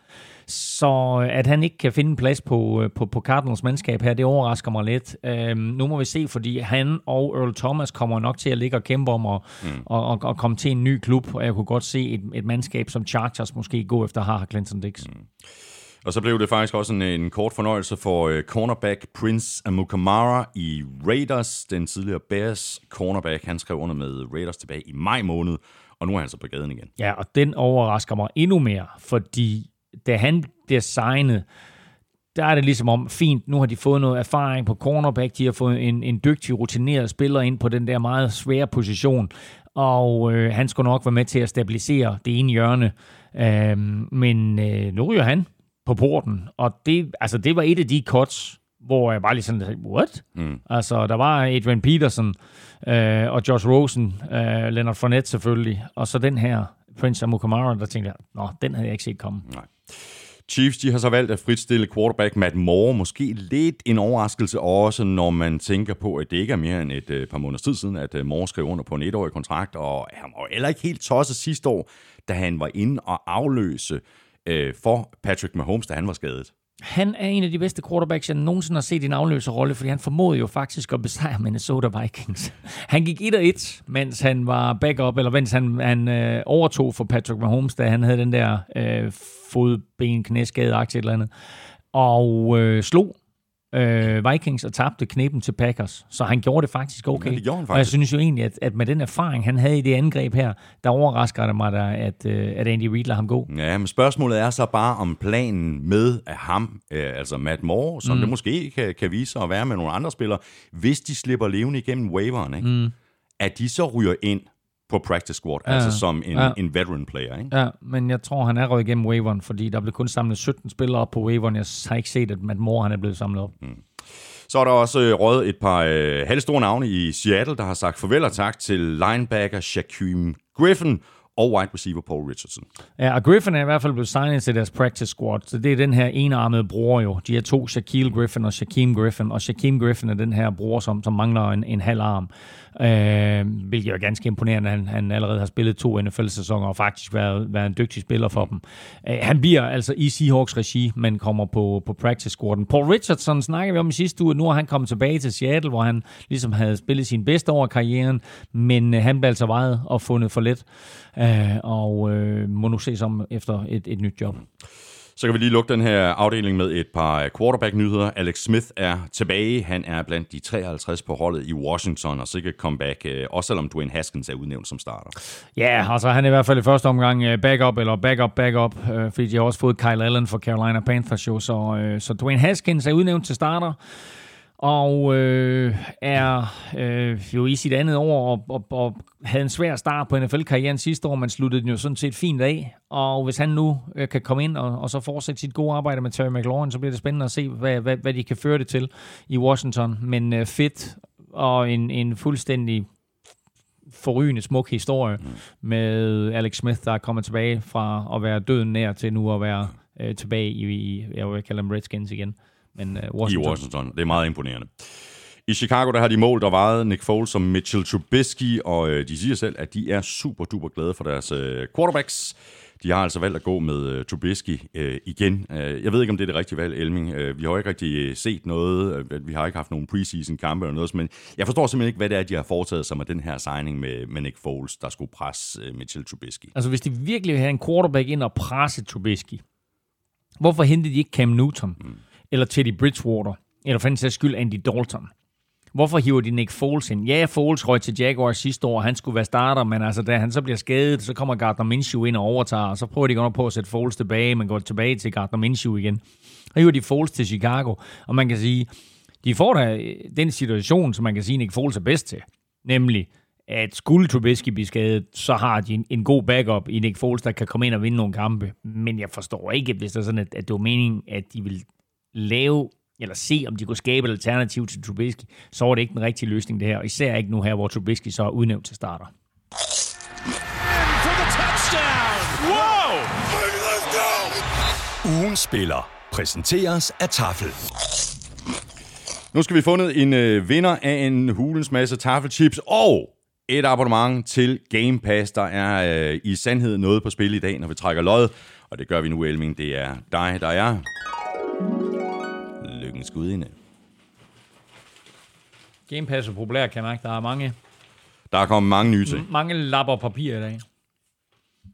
Så at han ikke kan finde en plads på, øh, på, på Cardinals mandskab her, det overrasker mig lidt. Øhm, nu må vi se, fordi han og Earl Thomas kommer nok til at ligge og kæmpe om at, mm. og, og, og komme til en ny klub, og jeg kunne godt se et, et mandskab som Chargers måske gå efter har Clinton Dix. Mm. Og så blev det faktisk også en, en kort fornøjelse for uh, cornerback Prince Amukamara i Raiders. Den tidligere Bears cornerback, han skrev under med Raiders tilbage i maj måned, og nu er han så på gaden igen. Ja, og den overrasker mig endnu mere, fordi da han bliver signet, der er det ligesom om, fint, nu har de fået noget erfaring på cornerback, de har fået en, en dygtig, rutineret spiller ind på den der meget svære position, og øh, han skulle nok være med til at stabilisere det ene hjørne. Øh, men øh, nu ryger han på porten, og det, altså, det var et af de cuts, hvor jeg bare lige sådan, what? Mm. Altså, der var Adrian Peterson øh, og Josh Rosen, øh, Leonard Fournette selvfølgelig, og så den her Prince Amukamara, der tænkte jeg, nå, den havde jeg ikke set komme. Nej. Chiefs de har så valgt at fritstille quarterback Matt Moore. Måske lidt en overraskelse også, når man tænker på, at det ikke er mere end et øh, par måneder tid siden, at øh, Moore skrev under på en etårig kontrakt, og han var heller ikke helt tosset sidste år, da han var inde og afløse øh, for Patrick Mahomes, da han var skadet. Han er en af de bedste quarterbacks, jeg nogensinde har set i en afløserrolle, fordi han formåede jo faktisk at besejre Minnesota Vikings. Han gik 1-1, mens han var backup, eller mens han, han øh, overtog for Patrick Mahomes, da han havde den der øh, fodben, knæskade, aktie eller andet, og øh, slog øh, Vikings og tabte knepen til Packers. Så han gjorde det faktisk okay. Ja, det gjorde han faktisk. Og jeg synes jo egentlig, at, at med den erfaring, han havde i det angreb her, der overrasker det mig, der, at, øh, at Andy Reid lader ham gå. Ja, men spørgsmålet er så bare om planen med af ham, øh, altså Matt Moore, som mm. det måske kan, kan vise sig at være med nogle andre spillere, hvis de slipper levende igennem waveren, ikke? Mm. at de så ryger ind på practice squad, ja, altså som en, ja. en veteran player. Ikke? Ja, men jeg tror, han er røget igennem waveren, fordi der blev kun samlet 17 spillere op på waveren. Jeg har ikke set, at Matt Moore han er blevet samlet op. Mm. Så er der også øh, røget et par øh, halvstore navne i Seattle, der har sagt farvel og tak til linebacker Shaquem Griffin og wide receiver Paul Richardson. Ja, og Griffin er i hvert fald blevet signet til deres practice squad, så det er den her enarmede bror jo. De er to, Shaquille Griffin og Shaquem Griffin, og Shaquem Griffin er den her bror, som, som mangler en, en halv arm øh, hvilket er ganske imponerende. Han, han allerede har spillet to NFL-sæsoner og faktisk været, været en dygtig spiller for dem. Øh, han bliver altså i Seahawks regi, men kommer på, på practice squaden. Paul Richardson snakker vi om i sidste uge. Nu har han kommet tilbage til Seattle, hvor han ligesom havde spillet sin bedste over karrieren, men øh, han blev altså vejet og fundet for let, øh, og øh, må nu ses om efter et, et nyt job. Så kan vi lige lukke den her afdeling med et par øh, quarterback-nyheder. Alex Smith er tilbage. Han er blandt de 53 på holdet i Washington, og sikkert comeback, øh, også selvom Dwayne Haskins er udnævnt som starter. Ja, altså han er i hvert fald i første omgang øh, backup, eller backup, backup, fordi de har også fået Kyle Allen for Carolina Panthers, jo, så, så Dwayne Haskins er udnævnt til starter og øh, er øh, jo i sit andet år og, og, og havde en svær start på NFL-karrieren sidste år, men sluttede den jo sådan set fint af. Og hvis han nu øh, kan komme ind og, og så fortsætte sit gode arbejde med Terry McLaurin, så bliver det spændende at se, hvad, hvad, hvad de kan føre det til i Washington. Men øh, fedt og en, en fuldstændig forrygende smuk historie mm. med Alex Smith, der er kommet tilbage fra at være døden nær til nu at være øh, tilbage i, i, jeg vil kalde dem Redskins igen, men øh, i Washington. Washington. Det er meget imponerende. I Chicago, der har de mål, der vejede Nick Foles og Mitchell Trubisky, og øh, de siger selv, at de er super duper glade for deres øh, quarterbacks. De har altså valgt at gå med øh, Trubisky øh, igen. Øh, jeg ved ikke, om det er det rigtige valg, Elming. Øh, vi har jo ikke rigtig øh, set noget. Øh, vi har ikke haft nogen preseason kampe eller noget, men jeg forstår simpelthen ikke, hvad det er, de har foretaget sig med den her signing med, med Nick Foles, der skulle presse øh, Mitchell Trubisky. Altså, hvis de virkelig vil have en quarterback ind og presse Trubisky, hvorfor hentede de ikke Cam Newton, mm eller Teddy Bridgewater, eller for den sags skyld Andy Dalton? Hvorfor hiver de Nick Foles ind? Ja, Foles røg til Jaguars sidste år, han skulle være starter, men altså, da han så bliver skadet, så kommer Gardner Minshew ind og overtager, og så prøver de godt på at sætte Foles tilbage, men går tilbage til Gardner Minshew igen. Så hiver de Foles til Chicago, og man kan sige, de får da øh, den situation, som man kan sige, Nick Foles er bedst til. Nemlig, at skulle Trubisky blive skadet, så har de en, en god backup i Nick Foles, der kan komme ind og vinde nogle kampe. Men jeg forstår ikke, hvis det er sådan, at, at det var meningen, at de vil lave eller se, om de kunne skabe et alternativ til Trubisky, så var det ikke den rigtige løsning, det her. Og især ikke nu her, hvor Trubisky så er udnævnt til starter. Whoa! Ugen spiller præsenteres af Tafel. Nu skal vi fundet en øh, vinder af en hulens masse taffelchips og et abonnement til Game Pass. Der er øh, i sandhed noget på spil i dag, når vi trækker lod. Og det gør vi nu, Elming. Det er dig, der er. Lykkens gudinde. Game Pass er populær, kan jeg mærke. Der er mange, Der er kommet mange nye til. mange lapper papir i dag.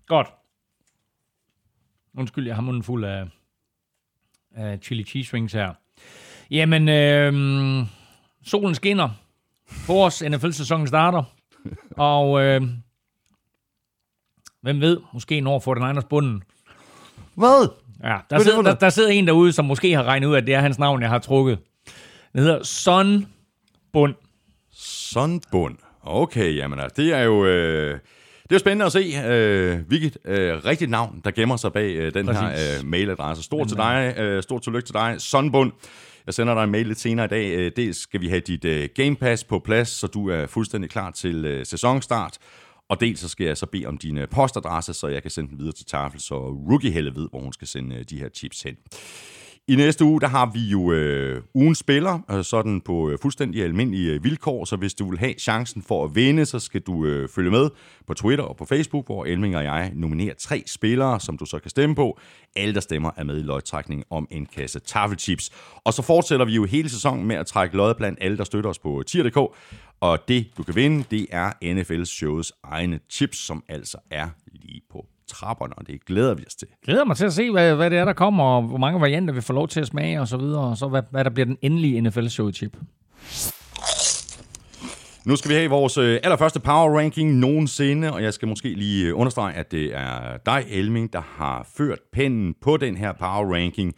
Godt. Undskyld, jeg har munden fuld af, af chili cheese rings her. Jamen, øh, solen skinner. Vores NFL-sæson starter. Og øh, hvem ved, måske når får den Niners bunden. Hvad? Ja, der, det sidder, for der, der sidder en derude, som måske har regnet ud, at det er hans navn, jeg har trukket. Det hedder Son Bund. Sundbund. Okay, jamen altså, det er jo... Øh, det er jo spændende at se, øh, hvilket øh, rigtigt navn, der gemmer sig bag øh, den Præcis. her øh, mailadresse. Stort til dig, øh, stort tillykke til dig, Sundbund. Jeg sender dig en mail lidt senere i dag. Øh, dels skal vi have dit øh, Game Pass på plads, så du er fuldstændig klar til øh, sæsonstart. Og dels så skal jeg så bede om din øh, postadresse, så jeg kan sende den videre til Tafel, så Rookie Helle ved, hvor hun skal sende øh, de her chips hen. I næste uge, der har vi jo øh, ugens spiller, øh, sådan på øh, fuldstændig almindelige øh, vilkår, så hvis du vil have chancen for at vinde, så skal du øh, følge med på Twitter og på Facebook, hvor Elming og jeg nominerer tre spillere, som du så kan stemme på. Alle, der stemmer, er med i lodtrækning om en kasse taffelchips. Og så fortsætter vi jo hele sæsonen med at trække lod blandt alle, der støtter os på tier.dk. Og det, du kan vinde, det er NFL Shows egne chips, som altså er lige på trapperne, og det glæder vi os til. glæder mig til at se, hvad, hvad det er, der kommer, og hvor mange varianter vi får lov til at smage, og så videre, og så hvad, hvad der bliver den endelige NFL-show-chip. Nu skal vi have vores øh, allerførste power ranking nogensinde, og jeg skal måske lige øh, understrege, at det er dig, Elming, der har ført pennen på den her power ranking.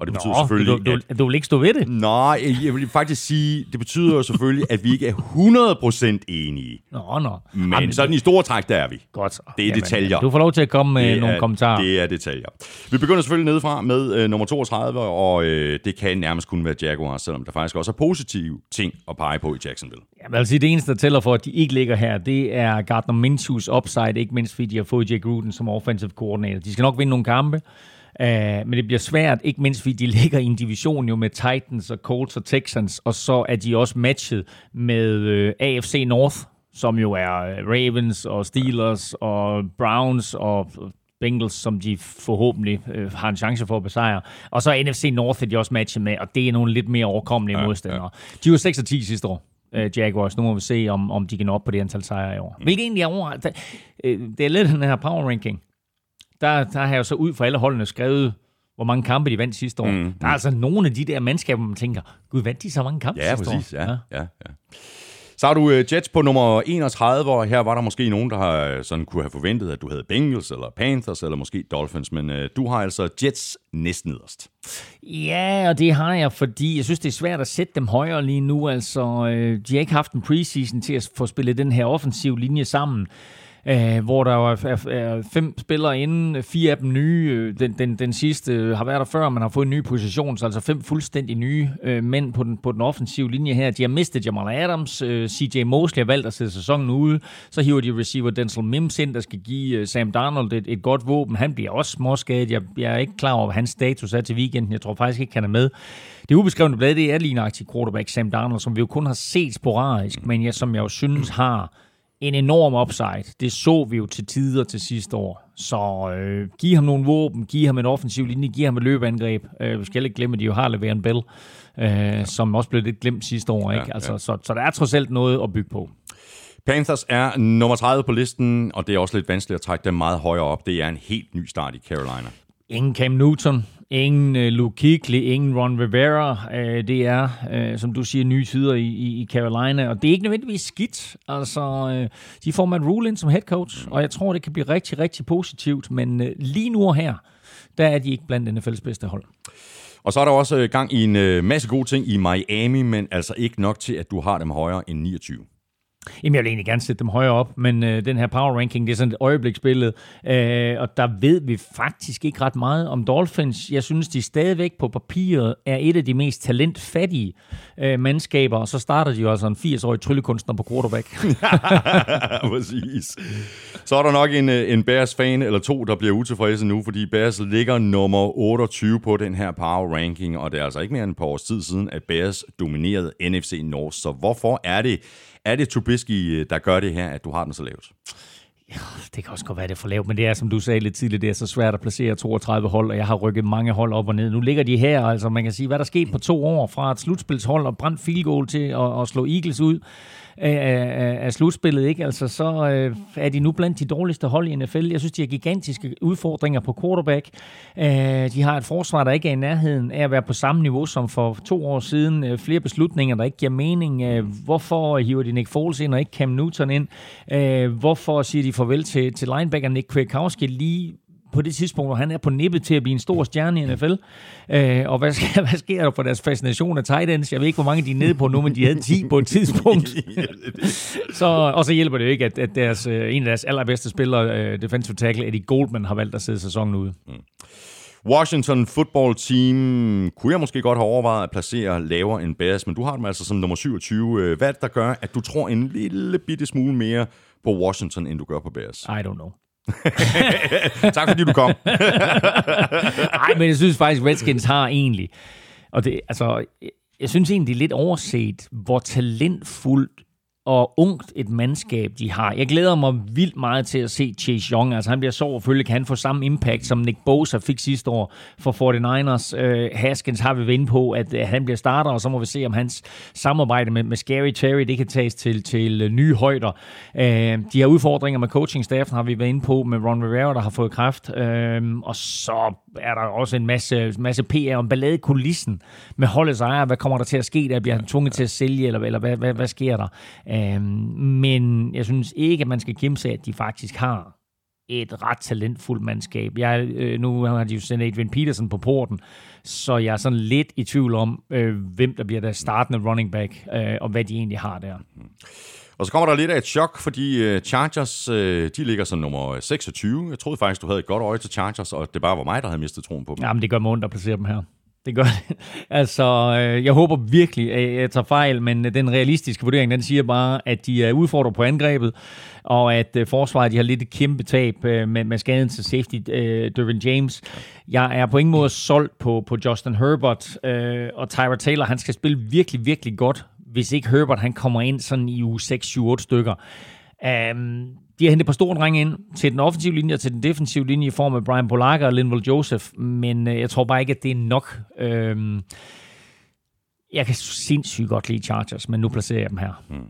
Og det betyder selvfølgelig, du, du, at... du vil ikke stå ved det? Nej, jeg vil faktisk sige, det betyder jo selvfølgelig, at vi ikke er 100% enige. Nå, nå. Men Jamen, sådan i store træk, der er vi. Godt. så. Det er detaljer. Du får lov til at komme med Det nogle er- kommentarer. Det er detaljer. Vi begynder selvfølgelig nedefra med øh, nummer 32, og øh, det kan nærmest kun være Jaguars, selvom der faktisk også er positive ting at pege på i Jacksonville. Jeg vil sige, det eneste, der tæller for, at de ikke ligger her, det er Gardner Minshews upside, ikke mindst fordi de har fået Jake Gruden som offensive coordinator. De skal nok vinde nogle kampe, uh, men det bliver svært, ikke mindst fordi de ligger i en division jo med Titans og Colts og Texans, og så er de også matchet med uh, AFC North, som jo er øh, Ravens og Steelers og Browns og Bengals, som de forhåbentlig øh, har en chance for at besejre. Og så NFC North er de også matchet med, og det er nogle lidt mere overkommelige ja, modstandere. Ja. De var 6 og 10 sidste år, øh, Jaguars. Nu må vi se, om, om de kan op på det antal sejre i år. Hvilket egentlig er over... Det, øh, det er lidt den her power ranking. Der, der har jeg jo så ud fra alle holdene skrevet, hvor mange kampe de vandt sidste år. Mm, der er altså nogle af de der mandskaber, man tænker, gud, vandt de så mange kampe Ja, sidste præcis. år? Ja, ja, ja. Så har du uh, Jets på nummer 31, og her var der måske nogen, der har, sådan kunne have forventet, at du havde Bengals, eller Panthers, eller måske Dolphins, men uh, du har altså Jets næsten nederst. Ja, og det har jeg, fordi jeg synes, det er svært at sætte dem højere lige nu. Altså, øh, de har ikke haft en preseason til at få spillet den her offensiv linje sammen øh, hvor der er, er, er fem spillere inden, fire af dem nye. Øh, den, den, den sidste øh, har været der før, man har fået en ny position, så altså fem fuldstændig nye øh, mænd på den, på den offensive linje her. De har mistet Jamal Adams, øh, CJ Mosley har valgt at sætte sæsonen ude, så hiver de receiver Denzel Mims ind, der skal give øh, Sam Darnold et, et godt våben. Han bliver også småskadet. Jeg, jeg er ikke klar over, hvad hans status er til weekenden. Jeg tror faktisk ikke, han er med. Det ubeskrevne blad, det er lige nøjagtigt quarterback Sam Darnold, som vi jo kun har set sporadisk, men jeg, som jeg jo synes har en enorm upside. Det så vi jo til tider til sidste år. Så øh, giv ham nogle våben, giv ham en offensiv linje, giv ham et løbeangreb. Øh, vi skal ikke glemme, at de jo har Le'Veon Bell, øh, som også blev lidt glemt sidste år. Ikke? Altså, ja. Så, så der er trods alt noget at bygge på. Panthers er nummer 30 på listen, og det er også lidt vanskeligt at trække dem meget højere op. Det er en helt ny start i Carolina. Ingen Cam Newton, ingen uh, Luke Kuechly, ingen Ron Rivera. Uh, det er, uh, som du siger, nye tider i, i, i Carolina, og det er ikke nødvendigvis skidt. Altså, uh, de får Matt Rule ind som head coach, og jeg tror, det kan blive rigtig, rigtig positivt, men uh, lige nu og her, der er de ikke blandt NFL's bedste hold. Og så er der også gang i en masse gode ting i Miami, men altså ikke nok til, at du har dem højere end 29. Jamen, jeg vil egentlig gerne sætte dem højere op, men øh, den her power ranking, det er sådan et øjebliksbillede, øh, og der ved vi faktisk ikke ret meget om Dolphins. Jeg synes, de stadigvæk på papiret er et af de mest talentfattige øh, mandskaber, og så starter de jo altså en 80-årig tryllekunstner på quarterback. Præcis. Så er der nok en, øh, en Bears-fan eller to, der bliver utilfredse nu, fordi Bears ligger nummer 28 på den her power ranking, og det er altså ikke mere end et par års tid siden, at Bears dominerede NFC North. Så hvorfor er det, er det Trubisky, øh, der gør det her, at du har den så lavt? Ja, det kan også godt være, det er for lavt, men det er, som du sagde lidt tidligere, det er så svært at placere 32 hold, og jeg har rykket mange hold op og ned. Nu ligger de her, altså man kan sige, hvad der skete på to år, fra et slutspilshold og brændt field goal til at, at slå Eagles ud af, af, af slutspillet, ikke? Altså, så øh, er de nu blandt de dårligste hold i NFL. Jeg synes, de har gigantiske udfordringer på quarterback. Øh, de har et forsvar, der ikke er i nærheden af at være på samme niveau som for to år siden. Øh, flere beslutninger, der ikke giver mening. Øh, hvorfor hiver de Nick Foles ind og ikke Cam Newton ind? Øh, hvorfor siger de farvel til, til linebacker Nick Kwiatkowski lige på det tidspunkt, hvor han er på nippet til at blive en stor stjerne i NFL. Øh, og hvad sker, hvad sker der for deres fascination af tight ends? Jeg ved ikke, hvor mange de er nede på nu, men de havde 10 på et tidspunkt. så, og så hjælper det jo ikke, at, at deres, øh, en af deres allerbedste spillere, uh, defensive tackle Eddie Goldman, har valgt at sidde sæsonen ude. Mm. Washington football team kunne jeg måske godt have overvejet at placere lavere end Bears, men du har dem altså som nummer 27. Hvad er det, der gør, at du tror en lille bitte smule mere på Washington, end du gør på Bears? I don't know. tak fordi du kom. Nej, men jeg synes faktisk, Redskins har egentlig, og det, altså, jeg synes egentlig, det er lidt overset, hvor talentfuldt og ungt et mandskab, de har. Jeg glæder mig vildt meget til at se Chase Young. Altså, han bliver så overfølge, kan han få samme impact, som Nick Bosa fik sidste år for 49ers. Uh, Haskins har vi vendt på, at uh, han bliver starter, og så må vi se, om hans samarbejde med, med Scary Terry, det kan tages til, til uh, nye højder. Uh, de har udfordringer med coachingstaffen, har vi været inde på, med Ron Rivera, der har fået kraft. Uh, og så er der også en masse, masse PR om ballade kulissen med holdets ejer. Hvad kommer der til at ske? Der bliver han tvunget til at sælge, eller, eller hvad, hvad, hvad sker der? Øhm, men jeg synes ikke, at man skal kæmpe at de faktisk har et ret talentfuldt mandskab. Jeg, øh, nu har de jo sendt Adrian Peterson på porten, så jeg er sådan lidt i tvivl om, øh, hvem der bliver der startende running back, øh, og hvad de egentlig har der. Og så kommer der lidt af et chok, fordi øh, Chargers, øh, de ligger som nummer 26. Jeg troede faktisk, du havde et godt øje til Chargers, og det bare var mig, der havde mistet troen på dem. Jamen, det gør mig ondt at placere dem her. Det gør det. Altså, øh, jeg håber virkelig, at jeg tager fejl, men øh, den realistiske vurdering, den siger bare, at de er udfordret på angrebet, og at øh, forsvaret de har lidt et kæmpe tab øh, med, med skaden til safety øh, Dervin James. Jeg er på ingen måde solgt på, på Justin Herbert, øh, og Tyra Taylor, han skal spille virkelig, virkelig godt, hvis ikke Herbert han kommer ind sådan i uge 6-7-8 stykker. Um, de har hentet på store drenge ind til den offensive linje og til den defensive linje i form af Brian Polaka og Linval Joseph, men øh, jeg tror bare ikke, at det er nok. Uh, jeg kan sindssygt godt lide Chargers, men nu placerer jeg dem her. Mm.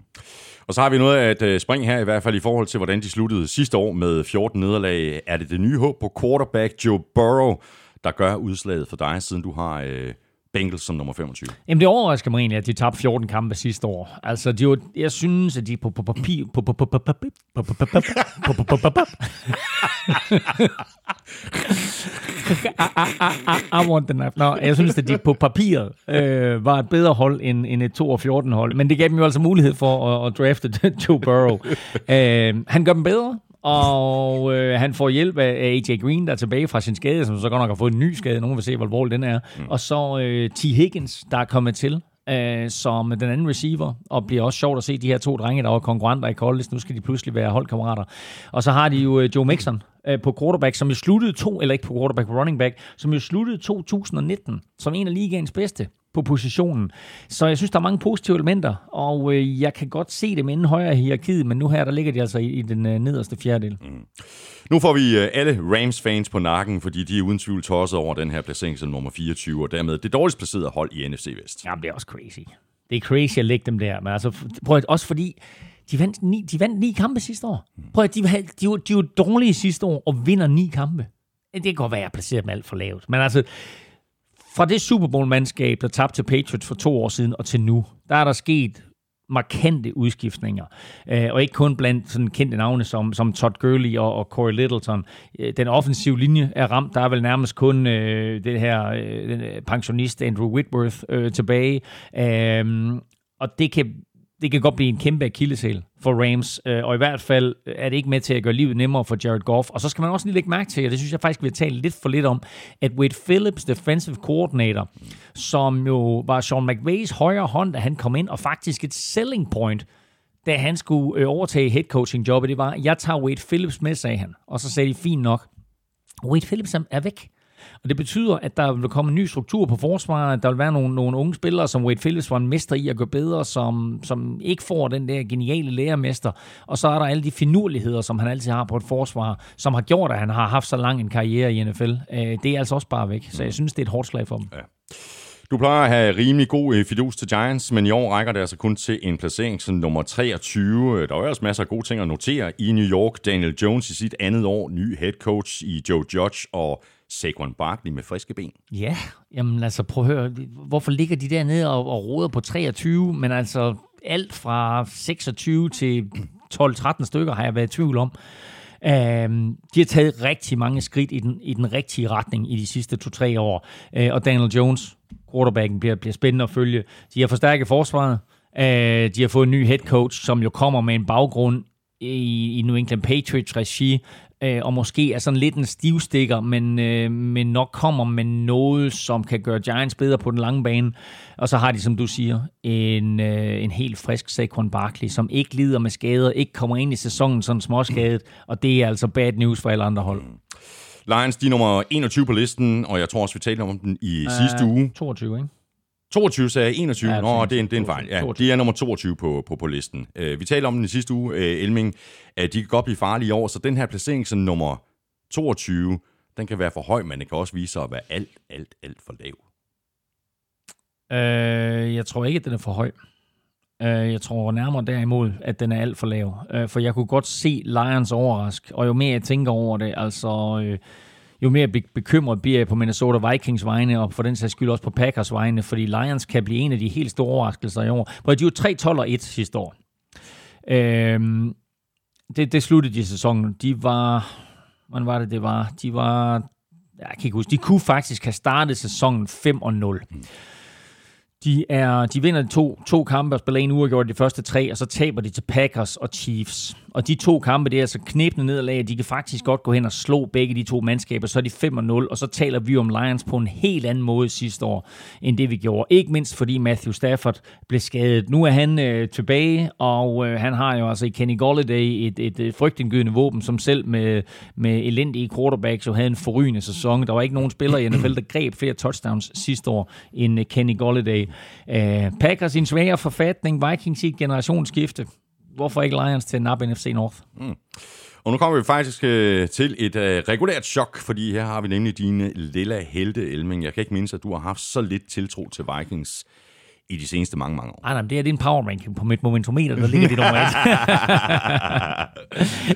Og så har vi noget at springe øh, her, i hvert fald i forhold til, hvordan de sluttede sidste år med 14 nederlag. Er det det nye håb på quarterback Joe Burrow, der gør udslaget for dig, siden du har øh, Bengals som nummer 25. Jamen det overrasker mig egentlig, at de tabte 14 kampe sidste år. Altså, de var, jeg synes, at de på papir... I want the knife. Nå, jeg synes, at de på papiret øh, var et bedre hold end, end et 2 14 hold. Men det gav dem jo altså mulighed for at, at drafte Joe Burrow. Øh, han gør dem bedre, og øh, han får hjælp af, AJ Green, der er tilbage fra sin skade, som så godt nok har fået en ny skade. Nogen vil se, hvor alvorlig den er. Mm. Og så øh, T. Higgins, der er kommet til øh, som den anden receiver, og bliver også sjovt at se de her to drenge, der var konkurrenter i college. Nu skal de pludselig være holdkammerater. Og så har de jo øh, Joe Mixon øh, på quarterback, som jo sluttede to, eller ikke på quarterback, på running back, som jo sluttede 2019 som en af ligaens bedste på positionen. Så jeg synes, der er mange positive elementer, og øh, jeg kan godt se dem inden højere i hierarkiet, men nu her, der ligger de altså i, i den øh, nederste fjerdedel. Mm. Nu får vi øh, alle Rams-fans på nakken, fordi de er uden tvivl tosset over den her placering som nummer 24, og dermed det dårligst placerede hold i NFC Vest. Ja, det er også crazy. Det er crazy at lægge dem der, men altså, prøv at, også fordi de vandt, ni, de vandt ni kampe sidste år. Prøv at, de, var, de, var, de var dårlige sidste år og vinder ni kampe. Det kan godt være, at jeg placerer dem alt for lavt. Men altså, fra det Super Bowl-mandskab, der tabte til Patriots for to år siden og til nu, der er der sket markante udskiftninger. Øh, og ikke kun blandt sådan kendte navne som, som Todd Gurley og, og Corey Littleton. Øh, den offensive linje er ramt. Der er vel nærmest kun øh, det her øh, den, øh, pensionist Andrew Whitworth øh, tilbage. Øh, og det kan det kan godt blive en kæmpe akilleshæl for Rams, øh, og i hvert fald øh, er det ikke med til at gøre livet nemmere for Jared Goff. Og så skal man også lige lægge mærke til, og det synes jeg faktisk, vi har talt lidt for lidt om, at Wade Phillips, defensive coordinator, som jo var Sean McVays højre hånd, da han kom ind, og faktisk et selling point, da han skulle øh, overtage head coaching jobbet, det var, jeg tager Wade Phillips med, sagde han. Og så sagde de, fint nok. Wade Phillips er væk. Og det betyder, at der vil komme en ny struktur på forsvaret. Der vil være nogle, nogle unge spillere, som Wade Phillips var en mester i at gøre bedre, som, som ikke får den der geniale lærermester. Og så er der alle de finurligheder, som han altid har på et forsvar, som har gjort, at han har haft så lang en karriere i NFL. Øh, det er altså også bare væk. Så jeg synes, det er et hårdt slag for dem. Ja. Du plejer at have rimelig god øh, fidus til Giants, men i år rækker det altså kun til en placering som nummer 23. Der er også masser af gode ting at notere i New York. Daniel Jones i sit andet år, ny head coach i Joe Judge og Saquon Barkley med friske ben. Ja, jamen altså prøv at høre, hvorfor ligger de dernede og, og roder på 23, men altså alt fra 26 til 12-13 stykker har jeg været i tvivl om. Øhm, de har taget rigtig mange skridt i den, i den rigtige retning i de sidste to-tre år. Øh, og Daniel Jones, quarterbacken, bliver, bliver spændende at følge. De har forstærket forsvaret. Øh, de har fået en ny head coach, som jo kommer med en baggrund i, i New England Patriots regi, øh, og måske er sådan lidt en stivstikker, men, øh, men nok kommer med noget, som kan gøre Giants bedre på den lange bane. Og så har de, som du siger, en, øh, en helt frisk Saquon Barkley, som ikke lider med skader, ikke kommer ind i sæsonen sådan småskadet, og det er altså bad news for alle andre hold. Lions, de er nummer 21 på listen, og jeg tror også, vi talte om den i uh, sidste uge. 22, ikke? 22 sagde 21. Ja, Nå, det er en, det er en fejl. Ja, de er nummer 22 på, på, på listen. Uh, vi talte om den i sidste uge, uh, Elming. Uh, de kan godt blive farlige i år, så den her placering som nummer 22, den kan være for høj, men det kan også vise sig at være alt, alt, alt for lav. Uh, jeg tror ikke, at den er for høj. Uh, jeg tror nærmere derimod, at den er alt for lav. Uh, for jeg kunne godt se Lions overrask, og jo mere jeg tænker over det, altså... Uh, jo mere bekymret bliver jeg på Minnesota Vikings vegne, og for den sags skyld også på Packers vegne, fordi Lions kan blive en af de helt store overraskelser i år. For de var 3-12 og 1 sidste år. Øhm, det, det sluttede de sæsonen. De var... Hvordan var det, det var? De var... Jeg kan ikke huske. De kunne faktisk have startet sæsonen 5 og 0. De, er, de vinder to, to kampe og spiller en uafgjort de første tre, og så taber de til Packers og Chiefs. Og de to kampe, det er altså knæbende nederlag, de kan faktisk godt gå hen og slå begge de to mandskaber, så er de 5-0, og så taler vi om Lions på en helt anden måde sidste år, end det vi gjorde. Ikke mindst fordi Matthew Stafford blev skadet. Nu er han øh, tilbage, og øh, han har jo altså i Kenny Golladay et, et, et frygtindgydende våben, som selv med, med elendige quarterbacks jo havde en forrygende sæson. Der var ikke nogen spiller i NFL, der greb flere touchdowns sidste år end øh, Kenny Golladay. Øh, Packers i en svagere forfatning, Vikings i et generationsskifte hvorfor ikke Lions til NAB NFC North? Mm. Og nu kommer vi faktisk øh, til et øh, regulært chok, fordi her har vi nemlig dine lilla helte, Elming. Jeg kan ikke mindes, at du har haft så lidt tiltro til Vikings i de seneste mange, mange år. Nej, nej, det er din power ranking på mit momentometer, der ligger de nummer et.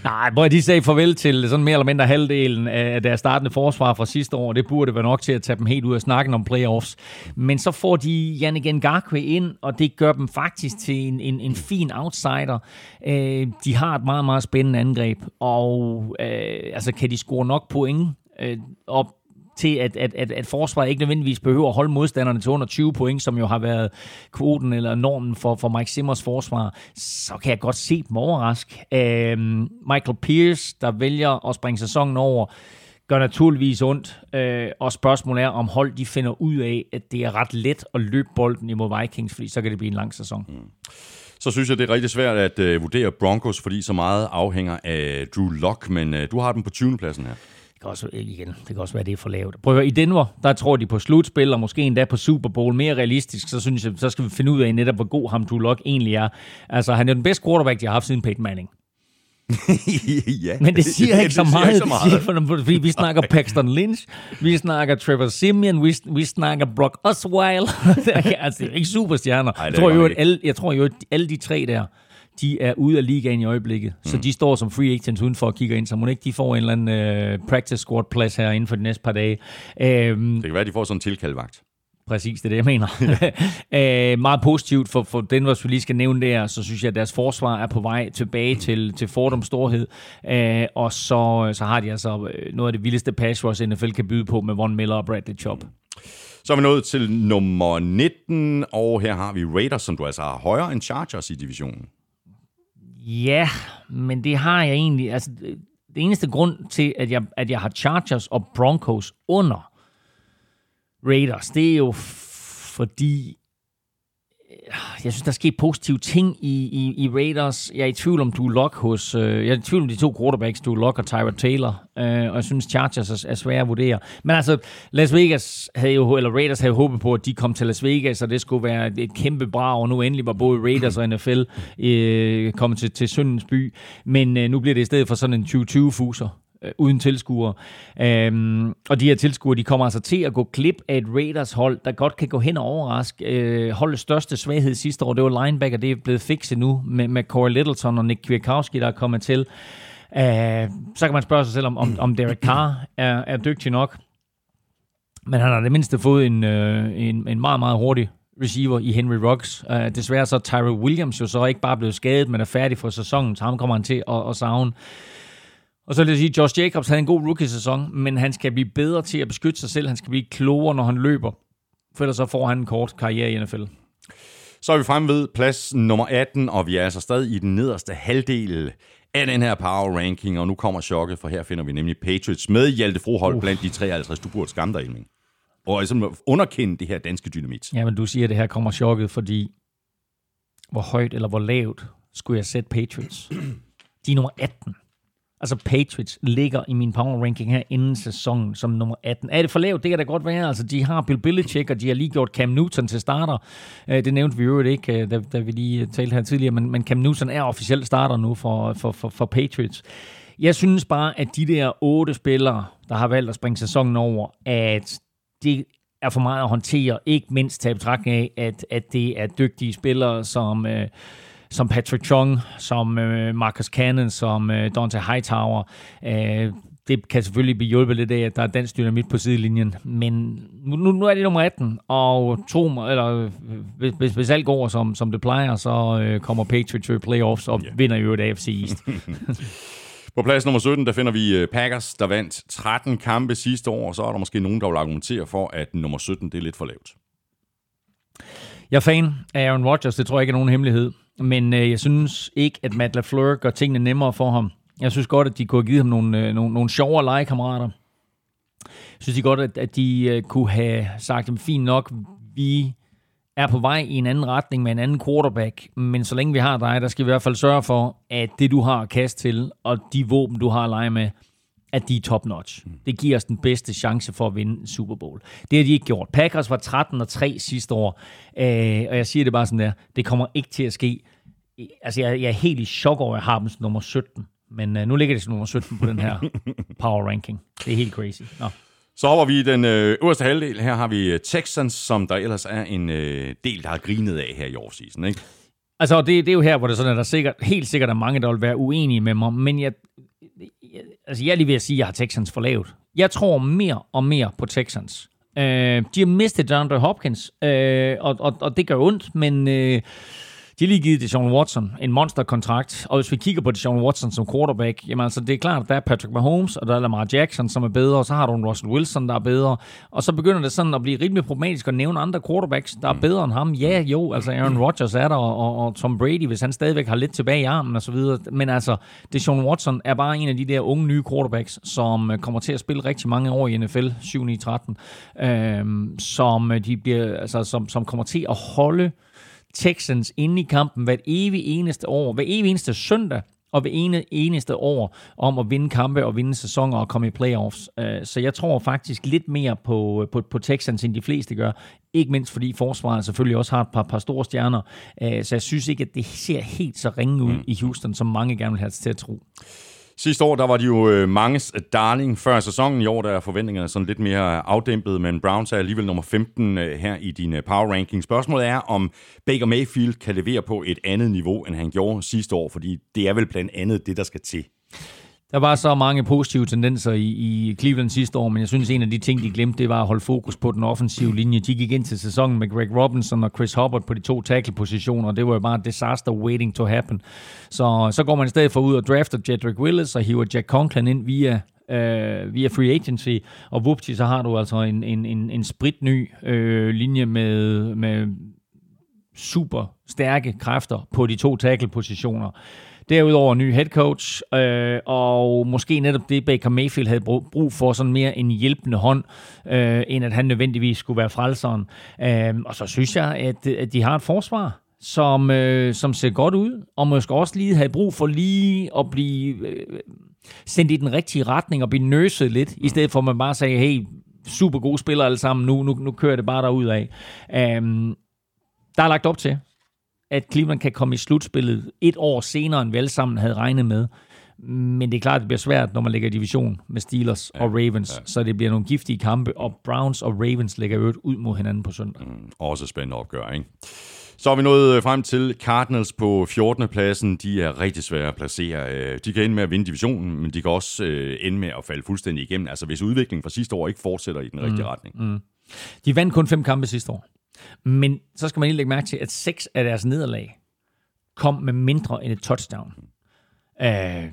nej, hvor de sagde farvel til sådan mere eller mindre halvdelen af deres startende forsvar fra sidste år. Det burde være nok til at tage dem helt ud af snakken om playoffs. Men så får de Janne Ngakwe ind, og det gør dem faktisk til en, en, en fin outsider. Øh, de har et meget, meget spændende angreb, og øh, altså kan de score nok point øh, op til, at, at, at, at forsvaret ikke nødvendigvis behøver at holde modstanderne til under 20 point, som jo har været kvoten eller normen for, for Mike Simmers forsvar, så kan jeg godt se dem overrask. Øh, Michael Pierce, der vælger at springe sæsonen over, gør naturligvis ondt, øh, og spørgsmålet er, om hold de finder ud af, at det er ret let at løbe bolden imod Vikings, fordi så kan det blive en lang sæson. Mm. Så synes jeg, det er rigtig svært at øh, vurdere Broncos, fordi så meget afhænger af Drew Lock, men øh, du har dem på 20. pladsen her. Det kan også, igen, det kan også være, det er for lavt. Prøv at i Denver, der tror de på slutspil, og måske endda på Super Bowl. Mere realistisk, så synes jeg, så skal vi finde ud af netop, hvor god ham Drew Lock egentlig er. Altså, han er den bedste quarterback, de har haft siden Peyton Manning. ja, Men det siger ikke så siger meget, ikke så det meget. siger, fordi vi snakker Paxton Lynch, vi snakker Trevor Simeon, vi, vi snakker Brock Osweiler. altså, det er ikke superstjerner. Ej, jeg, det tror jo, at alle, jeg tror jo, at alle de tre der, de er ude af ligaen i øjeblikket. Mm. Så de står som free agents udenfor og kigger ind, så må ikke de får en eller anden uh, practice squad plads her inden for de næste par dage. Um, Det kan være, at de får sådan en tilkaldvagt. Præcis, det er det, jeg mener. øh, meget positivt for, for den, hvis vi lige skal nævne der, så synes jeg, at deres forsvar er på vej tilbage til, til Fordums storhed. Øh, og så, så har de altså øh, noget af det vildeste pass rush, NFL kan byde på med Von Miller og Bradley Chubb. Så er vi nået til nummer 19, og her har vi Raiders, som du altså har højere end Chargers i divisionen. Ja, men det har jeg egentlig... Altså, det eneste grund til, at jeg, at jeg har Chargers og Broncos under Raiders, det er jo fordi Øh, jeg synes, der er sket positive ting i, i, i Raiders. Jeg er i tvivl om du Lock hos... Øh, jeg er i tvivl om de to quarterbacks, du Lock og Tyra Taylor. Øh, og jeg synes, Chargers er, er svære at vurdere. Men altså, Las Vegas havde jo, eller Raiders havde håbet på, at de kom til Las Vegas, og det skulle være et, kæmpe brag, og nu endelig var både Raiders og NFL øh, kommet til, til Søndens by. Men øh, nu bliver det i stedet for sådan en 2020-fuser øh, uden tilskuere. Øhm, og de her tilskuere, de kommer altså til at gå klip af et Raiders-hold, der godt kan gå hen og overraske. Øh, holdets største svaghed sidste år, det var linebacker, det er blevet fikset nu med, med Corey Littleton og Nick Kwiatkowski, der er kommet til. Øh, så kan man spørge sig selv, om, om, om Derek Carr er, er dygtig nok. Men han har det mindste fået en, øh, en, en meget, meget hurtig receiver i Henry Rocks. Uh, øh, desværre så er Tyrell Williams jo så ikke bare blevet skadet, men er færdig for sæsonen, så ham kommer han til at, at savne. Og så vil jeg sige, at Josh Jacobs havde en god rookie-sæson, men han skal blive bedre til at beskytte sig selv. Han skal blive klogere, når han løber. For ellers så får han en kort karriere i NFL. Så er vi fremme ved plads nummer 18, og vi er altså stadig i den nederste halvdel af den her power ranking, og nu kommer chokket, for her finder vi nemlig Patriots med Hjalte Froholt blandt de 53. Du burde skamme dig, Elming. Og altså underkende det her danske dynamit. Jamen, du siger, at det her kommer chokket, fordi hvor højt eller hvor lavt skulle jeg sætte Patriots? De er nummer 18. Altså Patriots ligger i min power ranking her inden sæsonen som nummer 18. Er det for lavt? Det kan da godt være. Altså, de har Bill Belichick, og de har lige gjort Cam Newton til starter. Øh, det nævnte vi jo ikke, øh, da, da vi lige øh, talte her tidligere, men, men Cam Newton er officielt starter nu for, for, for, for Patriots. Jeg synes bare, at de der otte spillere, der har valgt at springe sæsonen over, at det er for meget at håndtere, ikke mindst tage betragtning af, at, at det er dygtige spillere som, øh, som Patrick Chung, som øh, Marcus Cannon, som øh, Dante Hightower. Øh, det kan selvfølgelig blive hjulpet lidt af, at der er dansk dynamit på sidelinjen, men nu, nu er det nummer 18, og mig, eller øh, hvis, hvis, hvis alt går, som, som det plejer, så øh, kommer Patriots i playoffs og yeah. vinder jo et AFC East. På plads nummer 17, der finder vi øh, Packers, der vandt 13 kampe sidste år, og så er der måske nogen, der vil argumentere for, at nummer 17, det er lidt for lavt. Jeg er fan af Aaron Rodgers, det tror jeg ikke er nogen hemmelighed. Men øh, jeg synes ikke, at Matt LaFleur gør tingene nemmere for ham. Jeg synes godt, at de kunne have givet ham nogle, øh, nogle, nogle sjovere legekammerater. Jeg synes de godt, at, at de øh, kunne have sagt, at fint nok, vi er på vej i en anden retning med en anden quarterback, men så længe vi har dig, der skal vi i hvert fald sørge for, at det du har at kaste til, og de våben du har at lege med, at de er top notch. Det giver os den bedste chance for at vinde Super Bowl. Det har de ikke gjort. Packers var 13 og 3 sidste år, øh, og jeg siger det bare sådan der, det kommer ikke til at ske. Altså, jeg, jeg er helt i chok over, at jeg har dem som nummer 17, men øh, nu ligger det som nummer 17 på den her power ranking. Det er helt crazy. Nå. Så hopper vi i den øh, øverste halvdel. Her har vi øh, Texans, som der ellers er en øh, del, der har grinet af her i offseason, ikke? Altså, det, det er jo her, hvor det sådan, at der sikkert, helt sikkert er mange, der vil være uenige med mig, men jeg, Øh, altså, jeg er lige ved at sige, at jeg har Texans for lavt. Jeg tror mere og mere på Texans. Øh, de har mistet DeAndre Hopkins, øh, og, og, og det gør ondt, men øh, de har lige givet Deshaun Watson en monsterkontrakt, og hvis vi kigger på Deshaun Watson som quarterback, jamen altså det er klart, at der er Patrick Mahomes, og der er Lamar Jackson, som er bedre, og så har du en Russell Wilson, der er bedre, og så begynder det sådan at blive rimelig problematisk at nævne andre quarterbacks, der er bedre end ham. Ja, jo, altså Aaron Rodgers er der, og, og, Tom Brady, hvis han stadigvæk har lidt tilbage i armen og så videre, men altså Deshaun Watson er bare en af de der unge nye quarterbacks, som øh, kommer til at spille rigtig mange år i NFL, 7-9-13, øh, som, de bliver, altså, som, som kommer til at holde Texans inde i kampen hvert evig eneste år, hver evig eneste søndag, og hver ene, eneste år om at vinde kampe og vinde sæsoner og komme i playoffs. Øh, så jeg tror faktisk lidt mere på, på, på Texans, end de fleste gør. Ikke mindst fordi forsvaret selvfølgelig også har et par, par store stjerner. Øh, så jeg synes ikke, at det ser helt så ringe ud i Houston, som mange gerne vil have til at tro. Sidste år, der var de jo øh, manges darling før sæsonen. I år, der er forventningerne sådan lidt mere afdæmpet, men Browns er alligevel nummer 15 øh, her i din øh, power ranking. Spørgsmålet er, om Baker Mayfield kan levere på et andet niveau, end han gjorde sidste år, fordi det er vel blandt andet det, der skal til. Der var så mange positive tendenser i, i Cleveland sidste år, men jeg synes, en af de ting, de glemte, det var at holde fokus på den offensive linje. De gik ind til sæsonen med Greg Robinson og Chris Hubbard på de to tackle-positioner, og det var jo bare disaster waiting to happen. Så, så går man i stedet for ud og drafter Jedrick Willis og hiver Jack Conklin ind via øh, via free agency, og whoopty, så har du altså en, en, en, en spritny øh, linje med, med super stærke kræfter på de to tackle-positioner. Derudover ny head coach, øh, og måske netop det, Baker Mayfield havde brug for, sådan mere en hjælpende hånd, øh, end at han nødvendigvis skulle være frelseren. Øh, og så synes jeg, at, at de har et forsvar, som, øh, som ser godt ud, og måske også lige have brug for lige at blive øh, sendt i den rigtige retning og blive nøset lidt, i stedet for at man bare sagde, hey, super gode spillere alle sammen, nu, nu, nu kører det bare derud af. Øh, um, der er lagt op til, at Cleveland kan komme i slutspillet et år senere, end vi alle sammen havde regnet med. Men det er klart, at det bliver svært, når man ligger i division med Steelers ja, og Ravens. Ja. Så det bliver nogle giftige kampe, og Browns og Ravens lægger øvrigt ud mod hinanden på søndag. Mm, også spændende opgør, ikke? Så er vi nået frem til Cardinals på 14. pladsen. De er rigtig svære at placere. Øh, de kan ende med at vinde divisionen, men de kan også øh, ende med at falde fuldstændig igennem. Altså hvis udviklingen fra sidste år ikke fortsætter i den rigtige mm, retning. Mm. De vandt kun fem kampe sidste år. Men så skal man lige lægge mærke til, at seks af deres nederlag kom med mindre end et touchdown. Øh,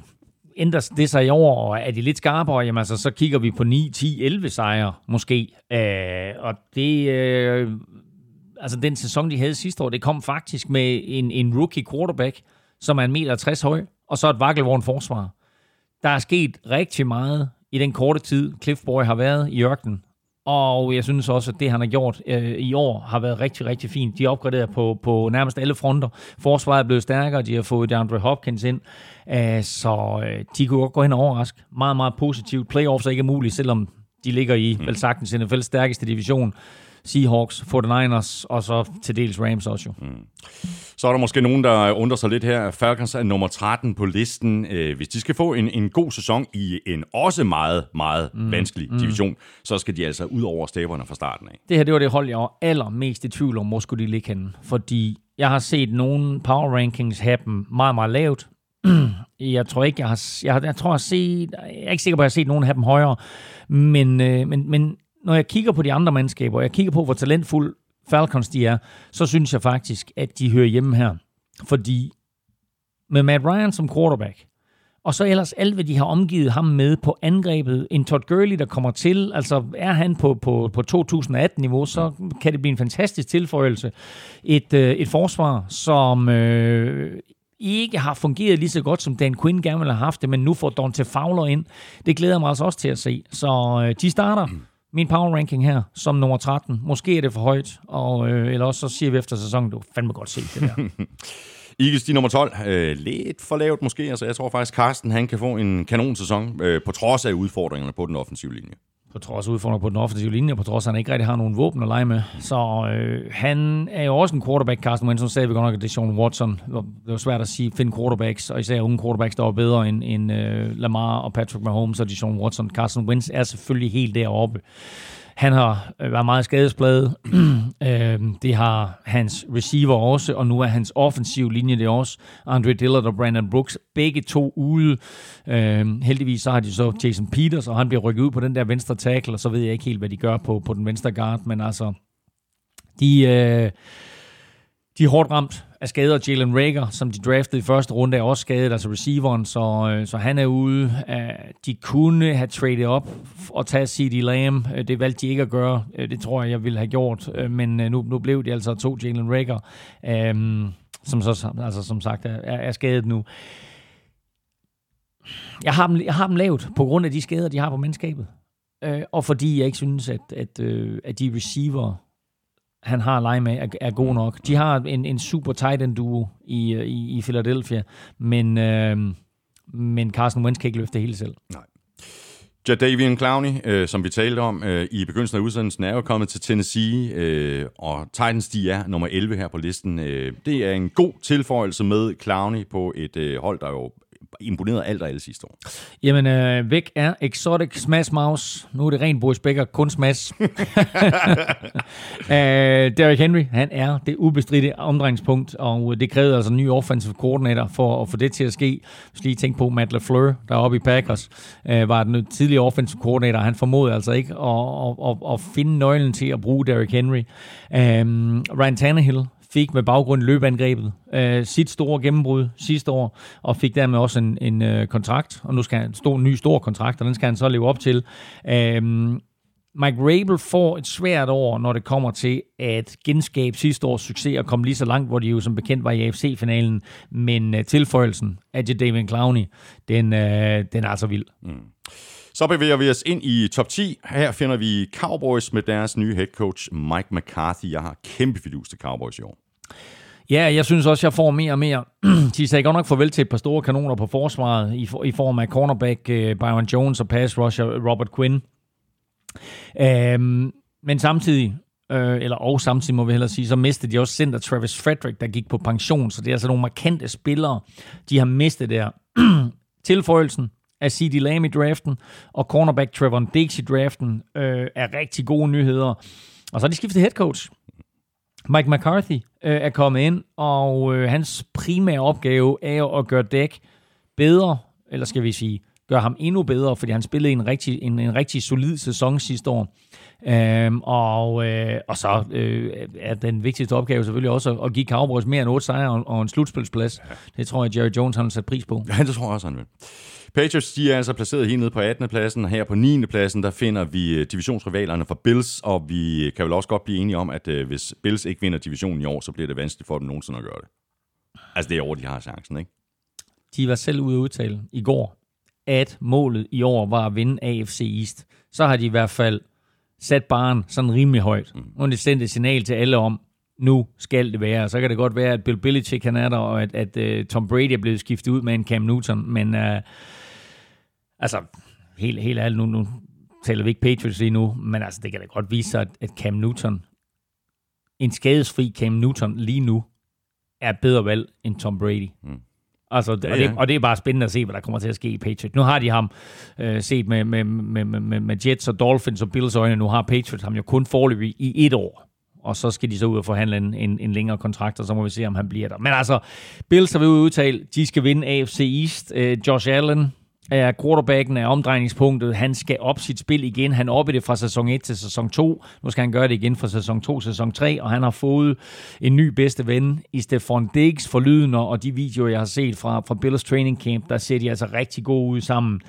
ændrer det sig i år, og er de lidt skarpere, jamen altså, så kigger vi på 9, 10, 11 sejre måske. Øh, og det, øh, altså den sæson, de havde sidste år, det kom faktisk med en, en rookie quarterback, som er en meter 60 høj, og så et vakkelvogn forsvar. Der er sket rigtig meget i den korte tid, Cliff Boy har været i ørkenen. Og jeg synes også, at det, han har gjort øh, i år, har været rigtig, rigtig fint. De er opgraderet på, på nærmest alle fronter. Forsvaret er blevet stærkere, de har fået DeAndre Hopkins ind, øh, så øh, de kunne godt gå hen og overraske. Meget, meget positivt. Playoffs er ikke muligt, selvom de ligger i, mm. vel sagtens, NFL's stærkeste division. Seahawks, 49ers og så til dels Rams også jo. Mm. Så er der måske nogen, der undrer sig lidt her. Falcons er nummer 13 på listen. Øh, hvis de skal få en, en god sæson i en også meget, meget mm. vanskelig mm. division, så skal de altså ud over staverne fra starten af. Det her, det var det hold, jeg var allermest i tvivl om, hvor skulle de ligge henne. Fordi jeg har set nogle power rankings have dem meget, meget lavt. jeg tror ikke, jeg har, jeg, jeg tror, jeg har set, jeg er ikke sikker på, at jeg har set nogen have dem højere. Men, øh, men, men når jeg kigger på de andre mandskaber, og jeg kigger på, hvor talentfuld Falcons de er, så synes jeg faktisk, at de hører hjemme her. Fordi med Matt Ryan som quarterback, og så ellers alt, hvad de har omgivet ham med på angrebet. En Todd Gurley, der kommer til, altså er han på, på, på 2018-niveau, så kan det blive en fantastisk tilføjelse. Et, øh, et forsvar, som øh, ikke har fungeret lige så godt, som Dan Quinn gerne ville have haft det, men nu får Dante Fowler ind. Det glæder mig altså også til at se. Så øh, de starter min power ranking her som nummer 13. Måske er det for højt, og, øh, eller også så siger vi efter sæsonen, du fandme godt se det der. Eagles, de nummer 12. Øh, lidt for lavt måske. Altså, jeg tror faktisk, Carsten han kan få en kanonsæson, øh, på trods af udfordringerne på den offensive linje på trods af udfordringer på den offensive linje, på trods af, at han ikke rigtig har nogen våben at lege med. Så øh, han er jo også en quarterback, Carsten Wentz, sagde vi godt nok, at det er Sean Watson. Det var svært at sige, finde quarterbacks, og især unge quarterbacks, der var bedre end, end øh, Lamar og Patrick Mahomes, og Sean Watson. Carsten Wentz er selvfølgelig helt deroppe. Han har øh, været meget skadespladet. Øhm, det har hans receiver også, og nu er hans offensiv linje det også. Andre Dillard og Brandon Brooks, begge to ude. Øhm, heldigvis så har de så Jason Peters, og han bliver rykket ud på den der venstre tackle, og så ved jeg ikke helt, hvad de gør på, på den venstre guard, men altså, de... Øh, de er hårdt ramt af skader. Jalen Rager, som de draftede i første runde, er også skadet, altså receiveren, så, øh, så han er ude. Øh, de kunne have traded op og taget C.D. Lamb. Øh, det valgte de ikke at gøre. Det tror jeg, jeg ville have gjort. Men nu, nu blev de altså to Jalen Rager, øhm, som så altså, som sagt er, er skadet nu. Jeg har, dem, jeg har dem lavt på grund af de skader, de har på mandskabet. Øh, og fordi jeg ikke synes, at, at, at de receiver han har at lege med, er, er god nok. De har en, en super tight end duo i, i, i Philadelphia, men, øh, men Carson Wentz kan ikke løfte det hele selv. Nej. Jadavian Clowney, øh, som vi talte om øh, i begyndelsen af udsendelsen, er jo kommet til Tennessee, øh, og Titans de er nummer 11 her på listen. Øh, det er en god tilføjelse med Clowney på et øh, hold, der jo imponeret alt og alle sidste år. Jamen, øh, væk er Exotic Smash Mouse. Nu er det rent Boris Becker, kun Smash. uh, Derrick Henry, han er det ubestridte omdrejningspunkt, og det krævede altså en ny offensive coordinator for at få det til at ske. Hvis lige tænke på Matt LaFleur, der er oppe i Packers, uh, var den tidligere offensive coordinator. Han formåede altså ikke at, at, at, at finde nøglen til at bruge Derrick Henry. Uh, Ryan Tannehill, fik med baggrund i løbeangrebet øh, sit store gennembrud sidste år, og fik dermed også en, en øh, kontrakt, og nu skal han en stor, ny stor kontrakt, og den skal han så leve op til. Øh, Mike Rabel får et svært år, når det kommer til at genskabe sidste års succes og komme lige så langt, hvor de jo som bekendt var i AFC-finalen. Men øh, tilføjelsen af David Clowney, den, øh, den er altså vild. Mm. Så bevæger vi os ind i top 10. Her finder vi Cowboys med deres nye head coach Mike McCarthy. Jeg har kæmpe fidus til Cowboys i år. Ja, jeg synes også, jeg får mere og mere. De sagde godt nok farvel til et par store kanoner på forsvaret i, for, i form af cornerback uh, Byron Jones og pass rusher Robert Quinn. Um, men samtidig, øh, eller og samtidig må vi hellere sige, så mistede de også center Travis Frederick, der gik på pension. Så det er altså nogle markante spillere, de har mistet der. Tilføjelsen af C.D. Lamb i draften, og cornerback Trevor Diggs i draften øh, er rigtig gode nyheder. Og så har de skiftet head coach. Mike McCarthy øh, er kommet ind, og øh, hans primære opgave er at gøre dæk bedre, eller skal vi sige, gøre ham endnu bedre, fordi han spillede en rigtig, en, en rigtig solid sæson sidste år. Øhm, og, øh, og så øh, er den vigtigste opgave selvfølgelig også at, at give Cowboys mere end 8 sejre og, og en slutspilsplads. Det tror jeg, Jerry Jones har sat pris på. Ja, det tror jeg også, han vil. Patriots de er altså placeret helt nede på 18. pladsen, og her på 9. pladsen, der finder vi øh, divisionsrivalerne for Bills, og vi kan vel også godt blive enige om, at øh, hvis Bills ikke vinder divisionen i år, så bliver det vanskeligt for dem nogensinde at gøre det. Altså det er over, de har chancen, ikke? De var selv ude at udtale i går, at målet i år var at vinde AFC East. Så har de i hvert fald sat baren sådan rimelig højt. Mm. Og det sendte et signal til alle om, nu skal det være. Så kan det godt være, at Bill Belichick han er der, og at, at uh, Tom Brady er blevet skiftet ud med en Cam Newton, men uh, altså, helt, helt ærligt, nu, nu taler vi ikke Patriots lige nu, men altså, det kan da godt vise sig, at, at Cam Newton, en skadesfri Cam Newton lige nu, er bedre valg end Tom Brady. Mm. Altså, ja, ja. Og, det, og det er bare spændende at se, hvad der kommer til at ske i Patriots. Nu har de ham øh, set med, med, med, med, med Jets og Dolphins og Bills øjne. Nu har Patriots ham jo kun forløbig i et år. Og så skal de så ud og forhandle en, en, en længere kontrakt, og så må vi se, om han bliver der. Men altså, Bills har vi udtalt, de skal vinde AFC East. Øh, Josh Allen, er quarterbacken er omdrejningspunktet. Han skal op sit spil igen. Han oppe det fra sæson 1 til sæson 2. Nu skal han gøre det igen fra sæson 2 til sæson 3, og han har fået en ny bedste ven i Stefan Diggs for lyden, og de videoer, jeg har set fra, fra Bills Training Camp, der ser de altså rigtig gode ud sammen.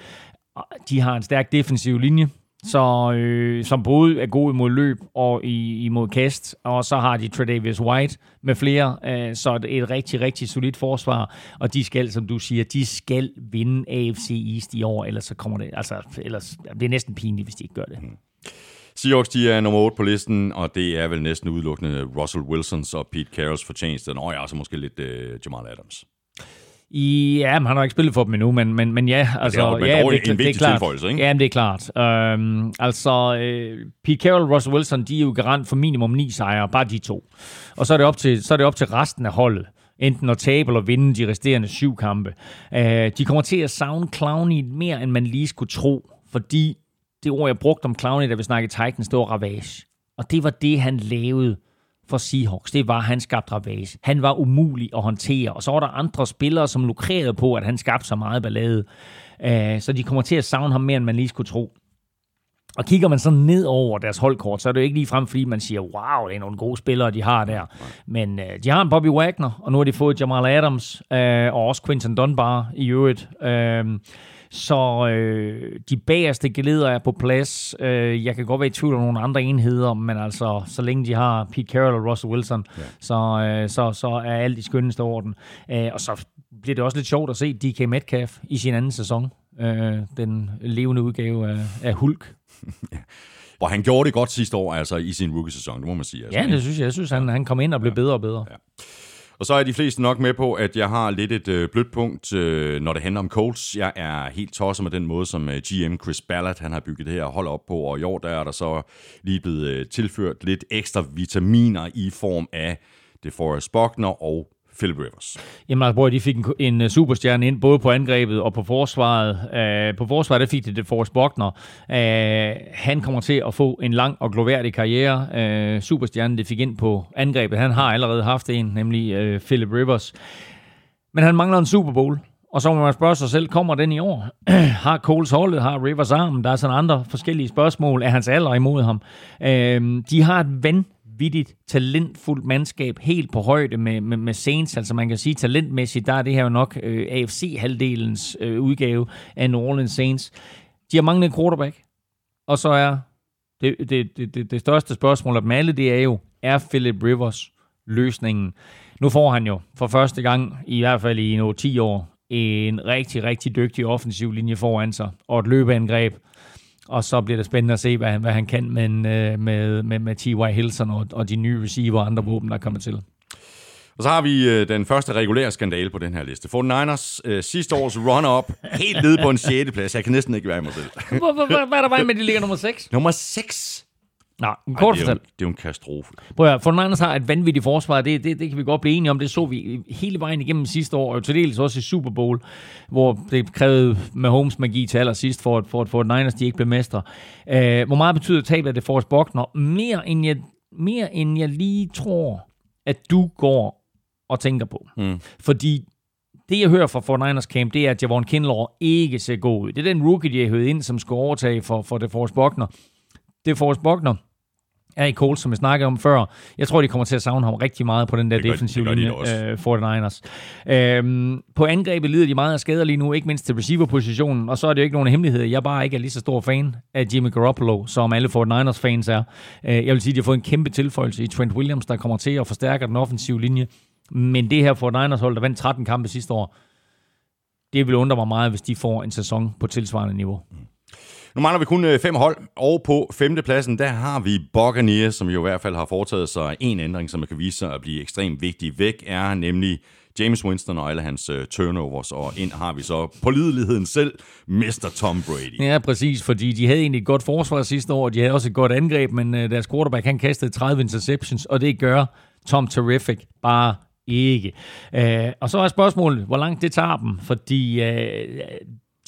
De har en stærk defensiv linje, så, øh, som både er god imod løb og i, imod kast, og så har de Tredavious White med flere, øh, så det er et rigtig, rigtig solidt forsvar, og de skal, som du siger, de skal vinde AFC East i år, ellers så kommer det, altså, ellers, det er næsten pinligt, hvis de ikke gør det. Mm. Seahawks, de er nummer 8 på listen, og det er vel næsten udelukkende Russell Wilsons og Pete Carrolls fortjeneste. Nå ja, så måske lidt øh, Jamal Adams. Ja, men han har ikke spillet for dem endnu, men, men, men ja, altså... Men det er, ja, det, en det er klart. ikke? Ja, det er klart. Um, altså, uh, Pete Carroll og Russell Wilson, de er jo garant for minimum ni sejre, bare de to. Og så er det op til, så er det op til resten af holdet enten at tabe eller vinde de resterende syv kampe. Uh, de kommer til at savne Clowney mere, end man lige skulle tro, fordi det ord, jeg brugte om Clowney, da vi snakkede Titans, det var ravage. Og det var det, han lavede for Seahawks, det var, at han skabte ravage. Han var umulig at håndtere, og så var der andre spillere, som lukrerede på, at han skabte så meget ballade. Uh, så de kommer til at savne ham mere, end man lige skulle tro. Og kigger man så ned over deres holdkort, så er det jo ikke lige frem, fordi man siger, wow, det er nogle gode spillere, de har der. Men øh, de har en Bobby Wagner, og nu har de fået Jamal Adams, øh, og også Quinton Dunbar i øvrigt. Øh, så øh, de bagerste geleder er på plads. Øh, jeg kan godt være i tvivl om nogle andre enheder, men altså, så længe de har Pete Carroll og Russell Wilson, ja. så, øh, så, så er alt i skønneste orden. Øh, og så bliver det også lidt sjovt at se DK Metcalf i sin anden sæson. Øh, den levende udgave af, af Hulk. Hvor han gjorde det godt sidste år, altså i sin rookie-sæson, det må man sige. Altså, Ja, det synes jeg. Jeg synes, han, han kom ind og blev bedre og bedre. Ja. Og så er de fleste nok med på, at jeg har lidt et øh, blødt punkt, øh, når det handler om Colts. Jeg er helt tosset med den måde, som øh, GM Chris Ballard han har bygget det her hold op på, og i år der er der så lige blevet øh, tilført lidt ekstra vitaminer i form af DeForest Buckner og Philip Rivers. Jamen altså, bror, de fik en, en øh, superstjerne ind, både på angrebet og på forsvaret. Uh, på forsvaret, der fik de det Forrest Buckner. Uh, han kommer til at få en lang og gloværdig karriere. Uh, superstjernen, det fik ind på angrebet. Han har allerede haft en, nemlig øh, Philip Rivers. Men han mangler en Super Bowl. Og så må man spørge sig selv, kommer den i år? har Coles holdet, har Rivers arm? Der er sådan andre forskellige spørgsmål. Er hans alder imod ham? Uh, de har et vanvittigt talentfuldt mandskab, helt på højde med, med, med Saints. Altså man kan sige, talentmæssigt, der er det her jo nok øh, AFC-halvdelens øh, udgave af New Orleans Saints. De har manglet en quarterback, og så er det, det, det, det, det største spørgsmål af dem alle, det er jo, er Philip Rivers løsningen? Nu får han jo for første gang, i hvert fald i nogle 10 år, en rigtig, rigtig dygtig offensiv linje foran sig, og et løbeangreb, og så bliver det spændende at se, hvad han, hvad han kan med, med, med, med T.Y. Hilton og, og de nye receiver og andre våben, der kommer til. Og så har vi øh, den første regulære skandale på den her liste. 49ers øh, sidste års run-up, helt nede på en 6. plads. Jeg kan næsten ikke være i mig selv. Hvad er der vej med, at de ligger nummer 6? Nummer 6. Nå, en kort det, er jo, fortalt. det er jo en katastrofe. Prøv at høre, for Niners har et vanvittigt forsvar, det, det, det kan vi godt blive enige om. Det så vi hele vejen igennem sidste år, og til dels også i Super Bowl, hvor det krævede Mahomes magi til allersidst, for at, for, at, for at Niners de ikke blev mestre. Uh, hvor meget betyder tabet af det Forrest Buckner? Mere end, jeg, mere end jeg lige tror, at du går og tænker på. Mm. Fordi det, jeg hører fra 49ers camp, det er, at Javon Kinlaw ikke ser god ud. Det er den rookie, de har høvet ind, som skal overtage for, for det Forrest Buckner. Det Forrest Buckner er i Colts, som jeg snakkede om før. Jeg tror, de kommer til at savne ham rigtig meget på den der defensive gør de linje, også. øh, 49ers. Øhm, på angrebet lider de meget af skader lige nu, ikke mindst til receiver-positionen, og så er det jo ikke nogen hemmelighed. Jeg bare ikke er lige så stor fan af Jimmy Garoppolo, som alle 49ers-fans er. Øh, jeg vil sige, at de har fået en kæmpe tilføjelse i Trent Williams, der kommer til at forstærke den offensive linje. Men det her 49ers-hold, der vandt 13 kampe sidste år, det vil undre mig meget, hvis de får en sæson på tilsvarende niveau. Nu mangler vi kun øh, fem hold, og på femtepladsen, der har vi Buccaneers, som jo i hvert fald har foretaget sig en ændring, som kan vise sig at blive ekstremt vigtig. Væk er nemlig James Winston og alle hans øh, turnovers, og ind har vi så på lideligheden selv, Mr. Tom Brady. Ja, præcis, fordi de havde egentlig et godt forsvar sidste år, og de havde også et godt angreb, men øh, deres quarterback, han kastede 30 interceptions, og det gør Tom Terrific bare ikke. Uh, og så er spørgsmålet, hvor langt det tager dem, fordi uh,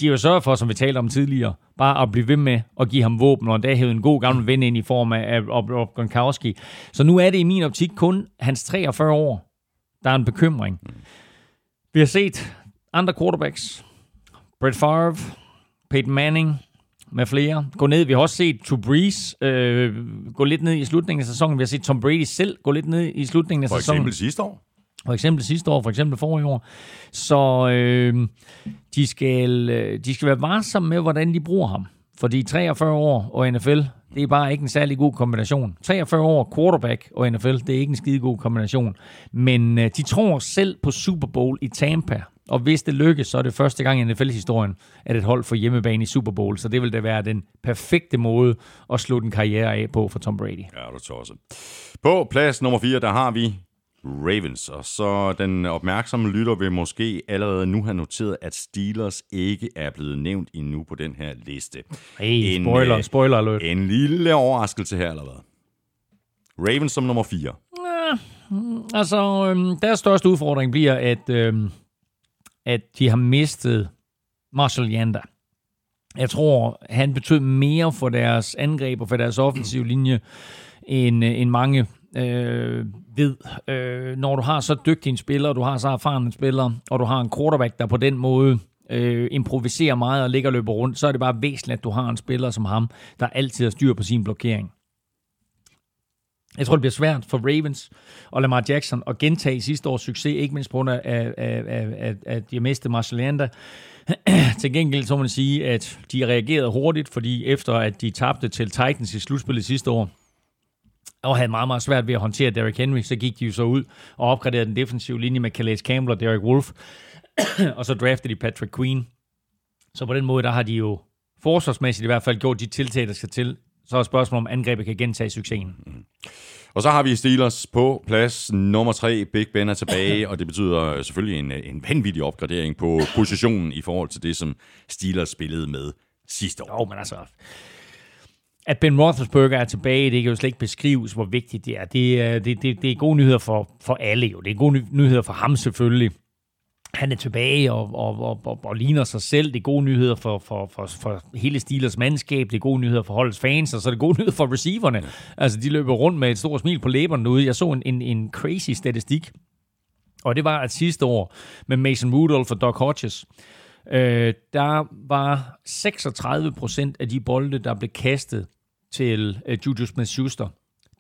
de har jo sørget for, som vi talte om tidligere, bare at blive ved med at give ham våben, og endda hævet en god gammel ven ind i form af, Rob, Gronkowski. Så nu er det i min optik kun hans 43 år, der er en bekymring. Vi har set andre quarterbacks, Brett Favre, Peyton Manning med flere gå ned. Vi har også set Drew Brees øh, gå lidt ned i slutningen af sæsonen. Vi har set Tom Brady selv gå lidt ned i slutningen af For sæsonen. eksempel sidste år. For eksempel sidste år, for eksempel forrige år. Så øh, de, skal, øh, de skal være varsomme med, hvordan de bruger ham. Fordi 43 år og NFL, det er bare ikke en særlig god kombination. 43 år quarterback og NFL, det er ikke en skide god kombination. Men øh, de tror selv på Super Bowl i Tampa. Og hvis det lykkes, så er det første gang i NFL-historien, at et hold får hjemmebane i Super Bowl. Så det vil da være den perfekte måde at slutte en karriere af på for Tom Brady. Ja, du tosset. På plads nummer 4, der har vi Ravens, og så den opmærksomme lytter vil måske allerede nu have noteret, at Steelers ikke er blevet nævnt endnu på den her liste. Hey, spoiler, øh, spoiler alert. En lille overraskelse her, eller hvad? Ravens som nummer 4. Altså, øhm, deres største udfordring bliver, at, øhm, at de har mistet Marshall Yanda. Jeg tror, han betød mere for deres angreb og for deres offensive linje, end, øh, end mange øh, ved. Øh, når du har så dygtig en spiller, du har så erfaren en spiller, og du har en quarterback, der på den måde øh, improviserer meget og ligger og løber rundt, så er det bare væsentligt, at du har en spiller som ham, der altid har styr på sin blokering. Jeg tror, det bliver svært for Ravens og Lamar Jackson at gentage sidste års succes, ikke mindst på grund af, af, af, af, af de miste Marshall til gengæld så må man sige, at de reagerede hurtigt, fordi efter at de tabte til Titans i slutspillet sidste år, og havde meget, meget svært ved at håndtere Derrick Henry, så gik de jo så ud og opgraderede den defensive linje med Calais Campbell og Derek Wolf, og så draftede de Patrick Queen. Så på den måde, der har de jo forsvarsmæssigt i hvert fald gjort de tiltag, der skal til. Så er spørgsmålet, om angrebet kan gentage succesen. Og så har vi Steelers på plads nummer tre. Big Ben er tilbage, og det betyder selvfølgelig en, en vanvittig opgradering på positionen i forhold til det, som Steelers spillede med sidste år. Jo, men altså, at Ben Roethlisberger er tilbage, det kan jo slet ikke beskrives, hvor vigtigt det er. Det, øh, det, det, det er gode nyheder for, for alle jo. Det er gode nyheder for ham selvfølgelig. Han er tilbage og, og, og, og, og ligner sig selv. Det er gode nyheder for, for, for, for hele Steelers mandskab. Det er gode nyheder for holdets fans, og så er det gode nyheder for receiverne. Altså, de løber rundt med et stort smil på læberne derude. Jeg så en, en, en crazy statistik, og det var, at sidste år med Mason Rudolph og Doc Hodges, øh, der var 36 procent af de bolde, der blev kastet til øh, Juju Smith-Schuster,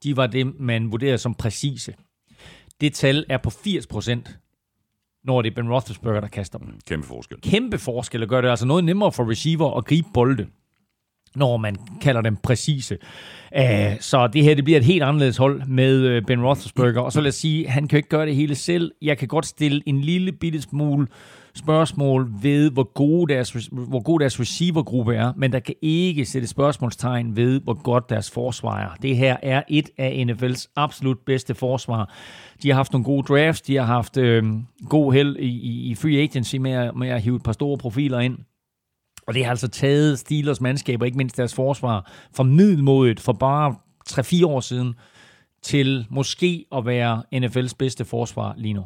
de var det, man vurderede som præcise. Det tal er på 80 procent, når det er Ben Roethlisberger, der kaster dem. Kæmpe forskel. Kæmpe forskel, og gør det altså noget nemmere for receiver at gribe bolde, når man kalder dem præcise. Uh, så det her det bliver et helt anderledes hold med uh, Ben Roethlisberger. Og så lad os sige, han kan jo ikke gøre det hele selv. Jeg kan godt stille en lille bitte smule spørgsmål ved, hvor gode deres, hvor god deres receivergruppe er, men der kan ikke sætte spørgsmålstegn ved, hvor godt deres forsvar er. Det her er et af NFL's absolut bedste forsvar. De har haft nogle gode drafts, de har haft øh, god held i, i, i free agency med at, med at hive et par store profiler ind. Og det har altså taget Steelers mandskaber, ikke mindst deres forsvar, fra middelmodigt for bare 3-4 år siden, til måske at være NFL's bedste forsvar lige nu.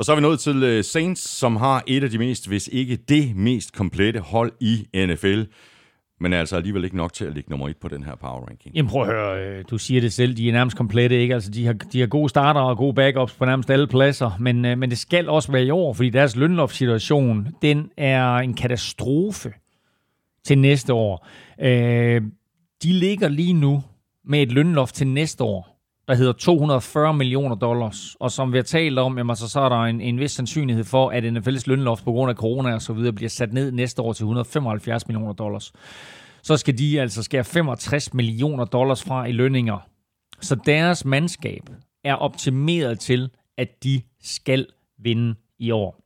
Og så er vi nået til øh, Saints, som har et af de mest, hvis ikke det mest komplette hold i NFL. Men er altså alligevel ikke nok til at ligge nummer et på den her power ranking. Jamen prøv at høre, øh, du siger det selv, de er nærmest komplette, ikke? Altså, de har, de har gode starter og gode backups på nærmest alle pladser, men, øh, men det skal også være i år, fordi deres lønloftsituation, den er en katastrofe til næste år. Øh, de ligger lige nu med et lønloft til næste år, der hedder 240 millioner dollars. Og som vi har talt om, jamen, så, så er der en, en vis sandsynlighed for, at NFL's lønloft på grund af corona og så videre bliver sat ned næste år til 175 millioner dollars. Så skal de altså skære 65 millioner dollars fra i lønninger. Så deres mandskab er optimeret til, at de skal vinde i år.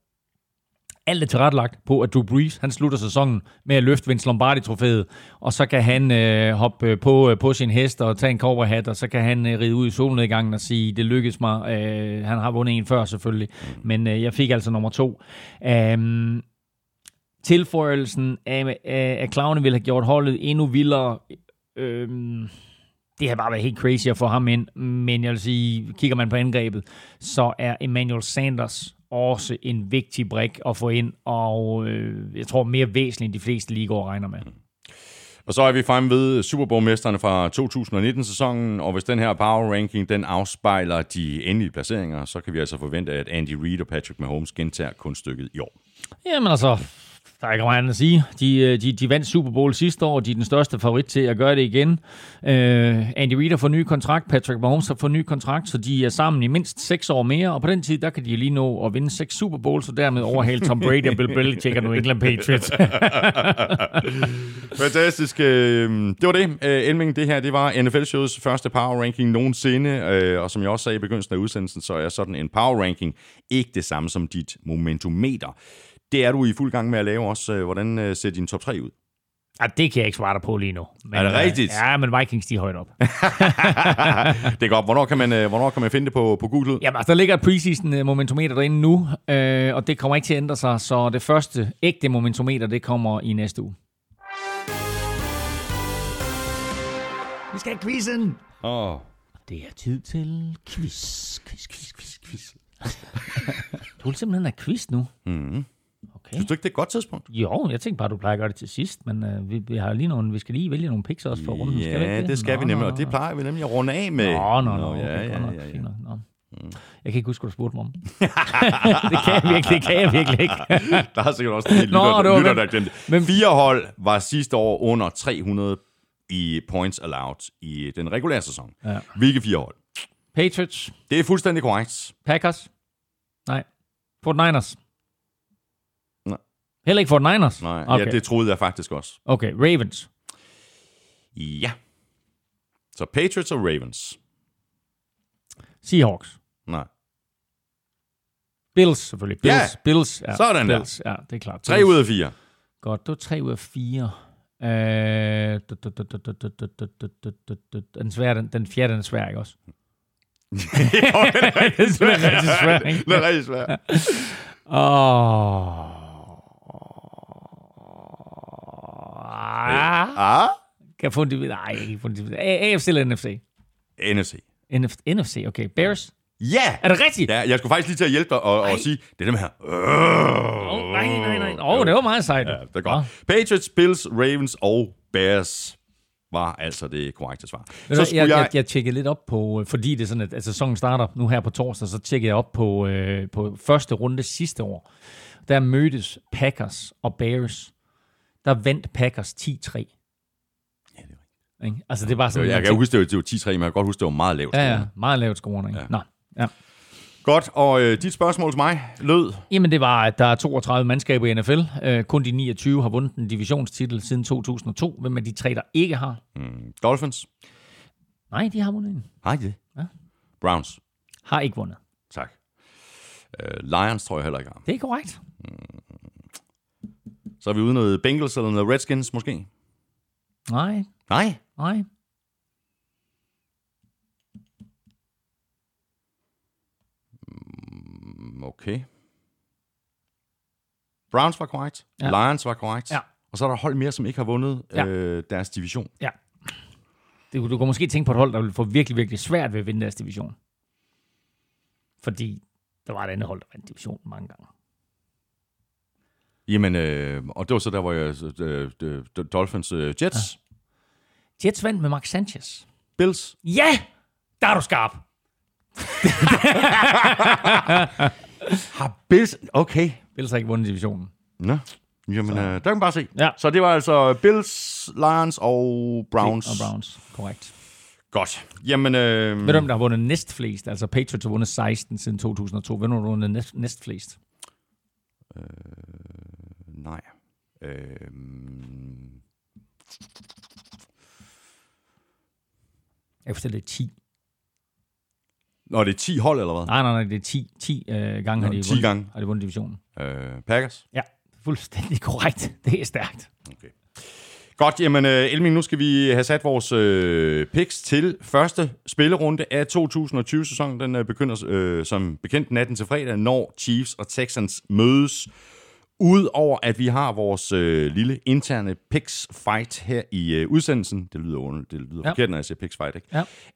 Alt er tilrettelagt på, at Drew Brees han slutter sæsonen med at løfte Vince Lombardi-trofæet, og så kan han øh, hoppe på, øh, på sin hest og tage en cowboyhat, og så kan han øh, ride ud i solnedgangen og sige, det lykkedes mig. Øh, han har vundet en før selvfølgelig, men øh, jeg fik altså nummer to. Um, tilføjelsen af, af, af Clowne ville have gjort holdet endnu vildere. Øhm, det har bare været helt crazy at få ham ind, men jeg vil sige, kigger man på angrebet, så er Emmanuel Sanders også en vigtig brik at få ind, og øh, jeg tror mere væsentligt, end de fleste ligaer regner med. Og så er vi fremme ved Super Bowl-mesterne fra 2019-sæsonen, og hvis den her power ranking den afspejler de endelige placeringer, så kan vi altså forvente, at Andy Reid og Patrick Mahomes gentager kunststykket i år. Jamen altså, der er ikke meget andet at sige. De, øh, de, de vandt Super Bowl sidste år, de er den største favorit til at gøre det igen. Uh, Andy Reid har fået ny kontrakt, Patrick Mahomes har fået ny kontrakt, så de er sammen i mindst seks år mere, og på den tid, der kan de lige nå at vinde seks Super Bowls, og dermed overhale Tom Brady og Bill Belichick og New England Patriots. Fantastisk. Øhm, det var det. Øh, Elming, det her det var NFL-shows første power ranking nogensinde, og som jeg også sagde i begyndelsen af udsendelsen, så er sådan en power ranking ikke det samme som dit momentometer. Det er du i fuld gang med at lave også. Øh, Hvordan øh, ser din top 3 ud? ja, det kan jeg ikke svare dig på lige nu. Men, Er det øh, rigtigt? Ja, men Vikings, de er højt op. det er godt. Hvornår kan man, hvornår kan man finde det på, på Google? Jamen, altså, der ligger et preseason momentometer derinde nu, øh, og det kommer ikke til at ændre sig, så det første ægte momentometer, det kommer i næste uge. Vi skal have quizzen! Oh. Det er tid til quiz, quiz, quiz, quiz, quiz. du vil simpelthen have quiz nu? Mm. Synes du ikke, det er et godt tidspunkt? Jo, jeg tænkte bare, du plejer at gøre det til sidst, men øh, vi, vi, har lige nogle, vi skal lige vælge nogle picks også for runden. Ja, ikke det skal Nå, vi nemlig, nå, og det nå. plejer vi nemlig at runde af med. Nå, nå, nå, ja, okay, ja, godt nok. ja, ja. nok. Nå. Jeg kan ikke huske, hvad du spurgte mig om. det kan jeg virkelig, det kan jeg virkelig ikke. Der er sikkert også en del Nå, lytter, det var lytter der glemte. hvem- Fire hold var sidste år under 300 i points allowed i den regulære sæson. Ja. Hvilke fire hold? Patriots, Det er fuldstændig korrekt. Packers, nej, Fort Niners. Nej. Heller ikke for Niners? Nej, okay. ja, det troede jeg faktisk også. Okay, Ravens. Ja. Så Patriots og Ravens. Seahawks. Nej. Bills selvfølgelig. Bills. Ja. Bills. Ja. Sådan Bills. der. Ja, det er klart. Bills. 3 ud af 4. Godt, det var 3 ud af 4. Den svære, den, den fjerde, den er svær, ikke også? det den er rigtig svær. Det er rigtig svær. Åh. Ah. Ah? Kan jeg få en division? Nej, jeg kan ikke få en division. AFC eller NFC? NFC. NF, NFC, okay. Bears? Ja! Er det rigtigt? Ja, jeg skulle faktisk lige til at hjælpe dig og, og sige, det er dem her. Oh, nej, nej, nej. Åh, oh, det var meget sejt. Ja, det er godt. Patriots, Bills, Ravens og Bears var altså det korrekte svar. Så jeg, jeg... jeg, jeg tjekkede lidt op på, øh, fordi det er sådan, at, at sæsonen starter nu her på torsdag, så tjekkede jeg op på, øh, på første runde sidste år. Der mødtes Packers og Bears. Der vandt Packers 10-3. Ja, det er Ikke? Altså det var sådan... Jeg kan jo huske, det var, det var 10-3, men jeg kan godt huske, det var meget lavt. Ja, ja. Meget lavt scorende. Ikke? Ja. Nå. Ja. Godt, og øh, dit spørgsmål til mig lød... Jamen det var, at der er 32 mandskaber i NFL. Øh, kun de 29 har vundet en divisionstitel siden 2002. Hvem er de tre, der ikke har? Mm, Dolphins? Nej, de har vundet en. Nej, det. Ja. Browns? Har ikke vundet. Tak. Uh, Lions tror jeg heller ikke har. Det er korrekt. Så er vi ude noget Bengals eller noget Redskins måske? Nej, Nej. nej. Mm, Okay. Browns var korrekt. Ja. Lions var korrekt. Ja. Og så er der hold mere, som ikke har vundet Ja. øh, deres division. Ja. Det, du kan måske tænke på et hold, der vil få virkelig, virkelig svært ved at vinde deres division. Fordi der var et andet hold, der vandt divisionen mange gange. Jamen, øh, og det var så der, hvor jeg... Øh, øh, øh, Dolphins øh, Jets. Ja. Jets vandt med Mark Sanchez. Bills. Ja! Der er du skarp. Har Bills... Okay. Bills har ikke vundet divisionen. Nå. Jamen, øh, der kan man bare se. Ja. Så det var altså Bills, Lions og Browns. Og Browns, korrekt. Godt. Jamen, øh, Ved du, om der har vundet næstflest? Altså Patriots har vundet 16 siden 2002. Ved du, om der har vundet næst, næstflest? Nej. Øh, Jeg fortælle, det er 10. Nå, det er 10 hold, eller hvad? Nej, nej, nej, det er 10, 10 øh, gange, Nå, har de 10 vundet, gange. har de vundet divisionen. Øh, Packers. Ja, fuldstændig korrekt. Det er stærkt. Okay. Godt, jamen øh, Elming, nu skal vi have sat vores øh, picks til første spillerunde af 2020-sæsonen. Den øh, begynder øh, som bekendt natten til fredag, når Chiefs og Texans mødes. Udover at vi har vores øh, lille interne picks fight her i øh, udsendelsen, det lyder, under, det lyder Ja. forkert, når jeg siger picks fight, ikke?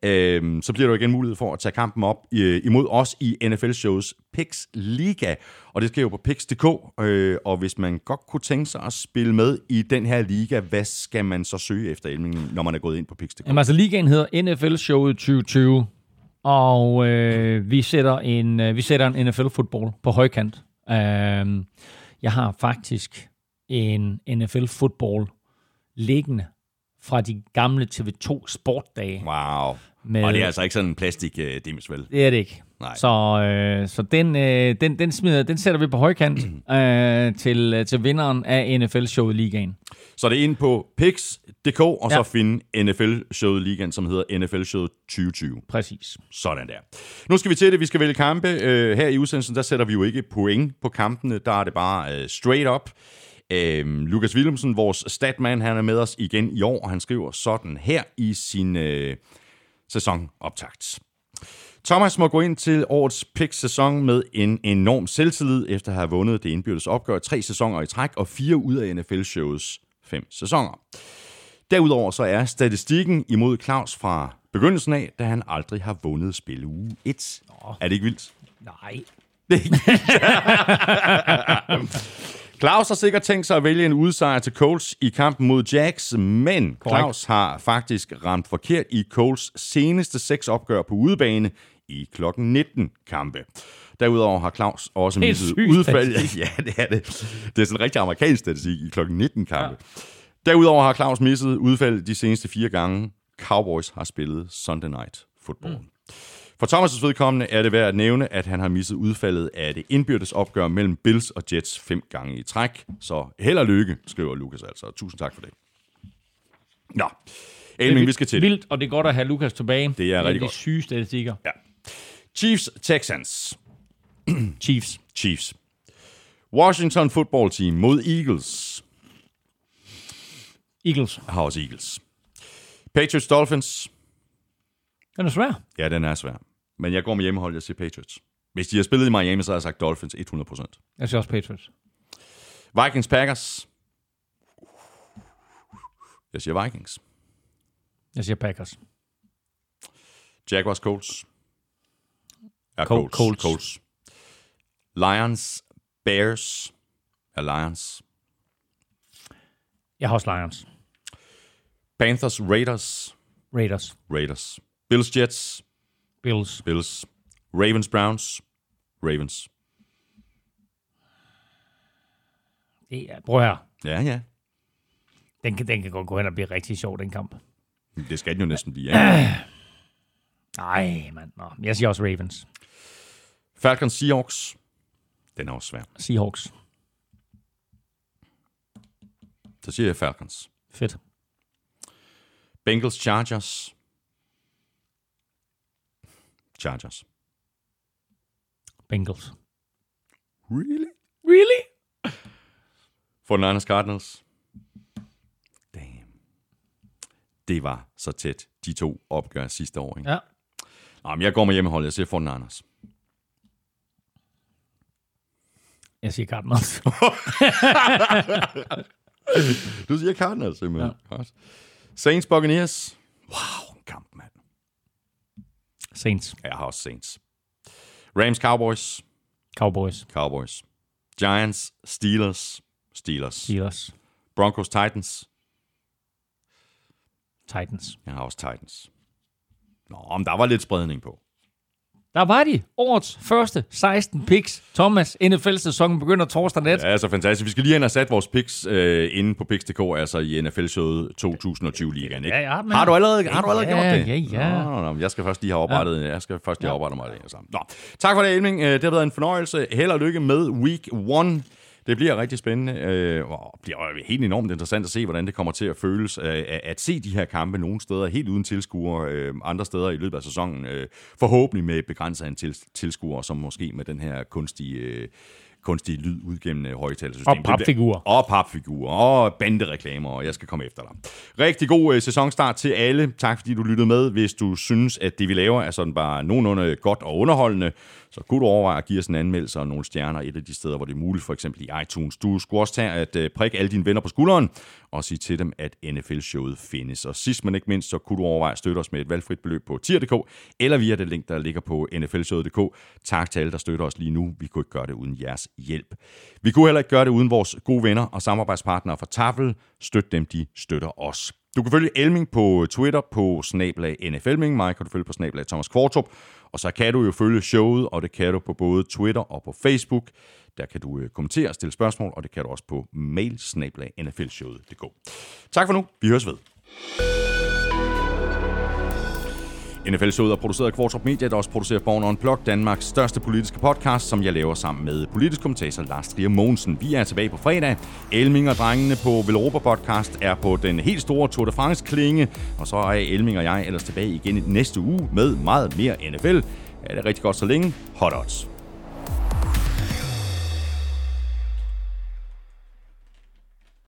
Ja. Øhm, så bliver der igen mulighed for at tage kampen op øh, imod os i NFL-shows Picks Liga. Og det sker jo på Picks.dk, øh, og hvis man godt kunne tænke sig at spille med i den her liga, hvad skal man så søge efter, Elming, når man er gået ind på Picks.dk? Jamen altså, ligaen hedder NFL Showet 2020, og øh, vi, sætter en, øh, vi sætter en NFL-fodbold på højkant. Øh, jeg har faktisk en NFL-fodbold liggende fra de gamle TV2 Sportdage. Wow. Med, Og det er altså ikke sådan en plastik øh, dims, vel? det er det ikke. Nej. Så, øh, så den, øh, den, den, smider, den sætter vi på højkant øh, til, øh, til vinderen af NFL-showet ligaen. Så det er ind på Picks.dk, og Ja. så finde NFL-showet ligaen, som hedder NFL-showet 2020. Præcis. Sådan der. Nu skal vi til det. Vi skal vælge kampe. Øh, her i udsendelsen, der sætter vi jo ikke point på kampene. Der er det bare øh, straight up. Øh, Lukas Willemsen, vores statman, han er med os igen i år, og han skriver sådan her i sin øh, sæsonoptakt. Thomas må gå ind til årets pick-sæson med en enorm selvtillid, efter at have vundet det indbyrdes opgør tre sæsoner i træk og fire ud af NFL-shows fem sæsoner. Derudover så er statistikken imod Claus fra begyndelsen af, da han aldrig har vundet spil uge 1. Er det ikke vildt? Nej. Det er ikke. Claus har sikkert tænkt sig at vælge en udsejr til Colts i kampen mod Jacks, men Claus har faktisk ramt forkert i Colts seneste seks opgør på udebane i klokken 19 kampe. Derudover har Claus også Det er misset syg udfald. statistik. Ja, det er det. Det er sådan en rigtig amerikansk statistik i klokken 19 kampe. Ja. Derudover har Claus misset udfald de seneste fire gange. Cowboys har spillet Sunday Night Football. Mm. For Thomas' vedkommende er det værd at nævne, at han har misset udfaldet af det indbyrdes opgør mellem Bills og Jets fem gange i træk. Så held og lykke, skriver Lukas altså. Tusind tak for det. Nå, Elming, vi skal til det. Vildt, og det er godt at have Lukas tilbage. Det er En af rigtig de godt. syge statistikker. Ja. Chiefs, Texans. Chiefs. Chiefs. Washington football team mod Eagles. Eagles. Jeg har også Eagles. Patriots, Dolphins. Den er svær. Ja, den er svær. Men jeg går med hjemmehold, jeg siger Patriots. Hvis de har spillet i Miami, så har jeg sagt Dolphins 100%. Jeg siger også Patriots. Vikings, Packers. Jeg siger Vikings. Jeg siger Packers. Jaguars, Colts. Ja, Col- Colts. Colts. Lions, Bears. Ja, Lions. Jeg har også Lions. Panthers, Raiders. Raiders. Raiders. Bills, Jets. Bills. Bills. Ravens, Browns. Ravens. Det er, prøv her. Ja, ja. Den kan, den kan godt gå hen og blive rigtig sjov, den kamp. Det skal den jo næsten blive. Ja. Nej, mand. Nå. Jeg siger også Ravens. Falcons, Seahawks. Den er også svær. Seahawks. Så siger jeg Falcons. Fedt. Bengals, Chargers. Chargers. Bengals. Really? Really? 49ers, Cardinals. Damn. Det var så tæt, de to opgør sidste år. Ikke? Ja. Nå, men jeg går med hjemmehold. Jeg siger 49ers. Jeg siger Cardinals. Du siger Cardinals, simpelthen. Ja. Godt. Saints, Buccaneers. Wow, en kamp, mand. Saints. Jeg har også Saints. Rams, Cowboys. Cowboys. Cowboys. Giants, Steelers. Steelers. Steelers. Broncos, Titans. Titans. Jeg har også Titans. Nå, men der var lidt spredning på. Der var de. Årets første 16 picks. Thomas, NFL-sæsonen begynder torsdag nat. Ja, så fantastisk. Vi skal lige hen og sætte vores picks øh, inde på picks.dk, altså i NFL-showet 2020-ligaen. Ikke? Ja, ja, men- har du allerede, har du allerede Ja, gjort det? ja, ja. Nå, nå, nå, jeg skal først lige have oprettet, ja. jeg skal først lige have oprettet mig det. Sammen. Nå. Tak for det, Elming. Øh, Det har været en fornøjelse. Held og lykke med week 1. Det bliver rigtig spændende, øh, og bliver helt enormt interessant at se, hvordan det kommer til at føles øh, at- se de her kampe nogle steder helt uden tilskuere, øh, andre steder i løbet af sæsonen, øh, forhåbentlig med begrænset antal tilskuere, som måske med den her kunstige, øh, kunstige lyd ud gennem øh, højtalersystem. Og papfigurer. Og papfigurer, og bandereklamer, og jeg skal komme efter dig. Rigtig god øh, sæsonstart til alle. Tak fordi du lyttede med. Hvis du synes, at det vi laver er sådan bare nogenlunde godt og underholdende, så kunne du overveje at give os en anmeldelse og nogle stjerner et af de steder, hvor det er muligt, for eksempel i iTunes. Du skulle også tage at øh, prikke alle dine venner på skulderen og sige til dem, at NFL-showet findes. Og sidst men ikke mindst, så kunne du overveje at støtte os med et valgfrit beløb på tier.dk eller via det link, der ligger på nflshowet.dk. Tak til alle, der støtter os lige nu. Vi kunne ikke gøre det uden jeres hjælp. Vi kunne heller ikke gøre det uden vores gode venner og samarbejdspartnere fra Tafel. Støt dem, de støtter os. Du kan følge Elming på Twitter på snablag NFLming. Mig kan du følge på snablag Thomas Kvartrup. Og så kan du jo følge showet, og det kan du på både Twitter og på Facebook. Der kan du øh, kommentere og stille spørgsmål, og det kan du også på mail snablag nflshowet.dk. Tak for nu. Vi høres ved. NFL-showet er produceret af Kvartrup Media, der også producerer Born Unplugged, Danmarks største politiske podcast, som jeg laver sammen med politisk kommentator Lars Trier Mogensen. Vi er tilbage på fredag. Elming og drengene på Velropa Podcast er på den helt store Tour de France-klinge, og så er Elming og jeg ellers tilbage igen i næste uge med meget mere NFL. Er det rigtig godt så længe? Hot odds.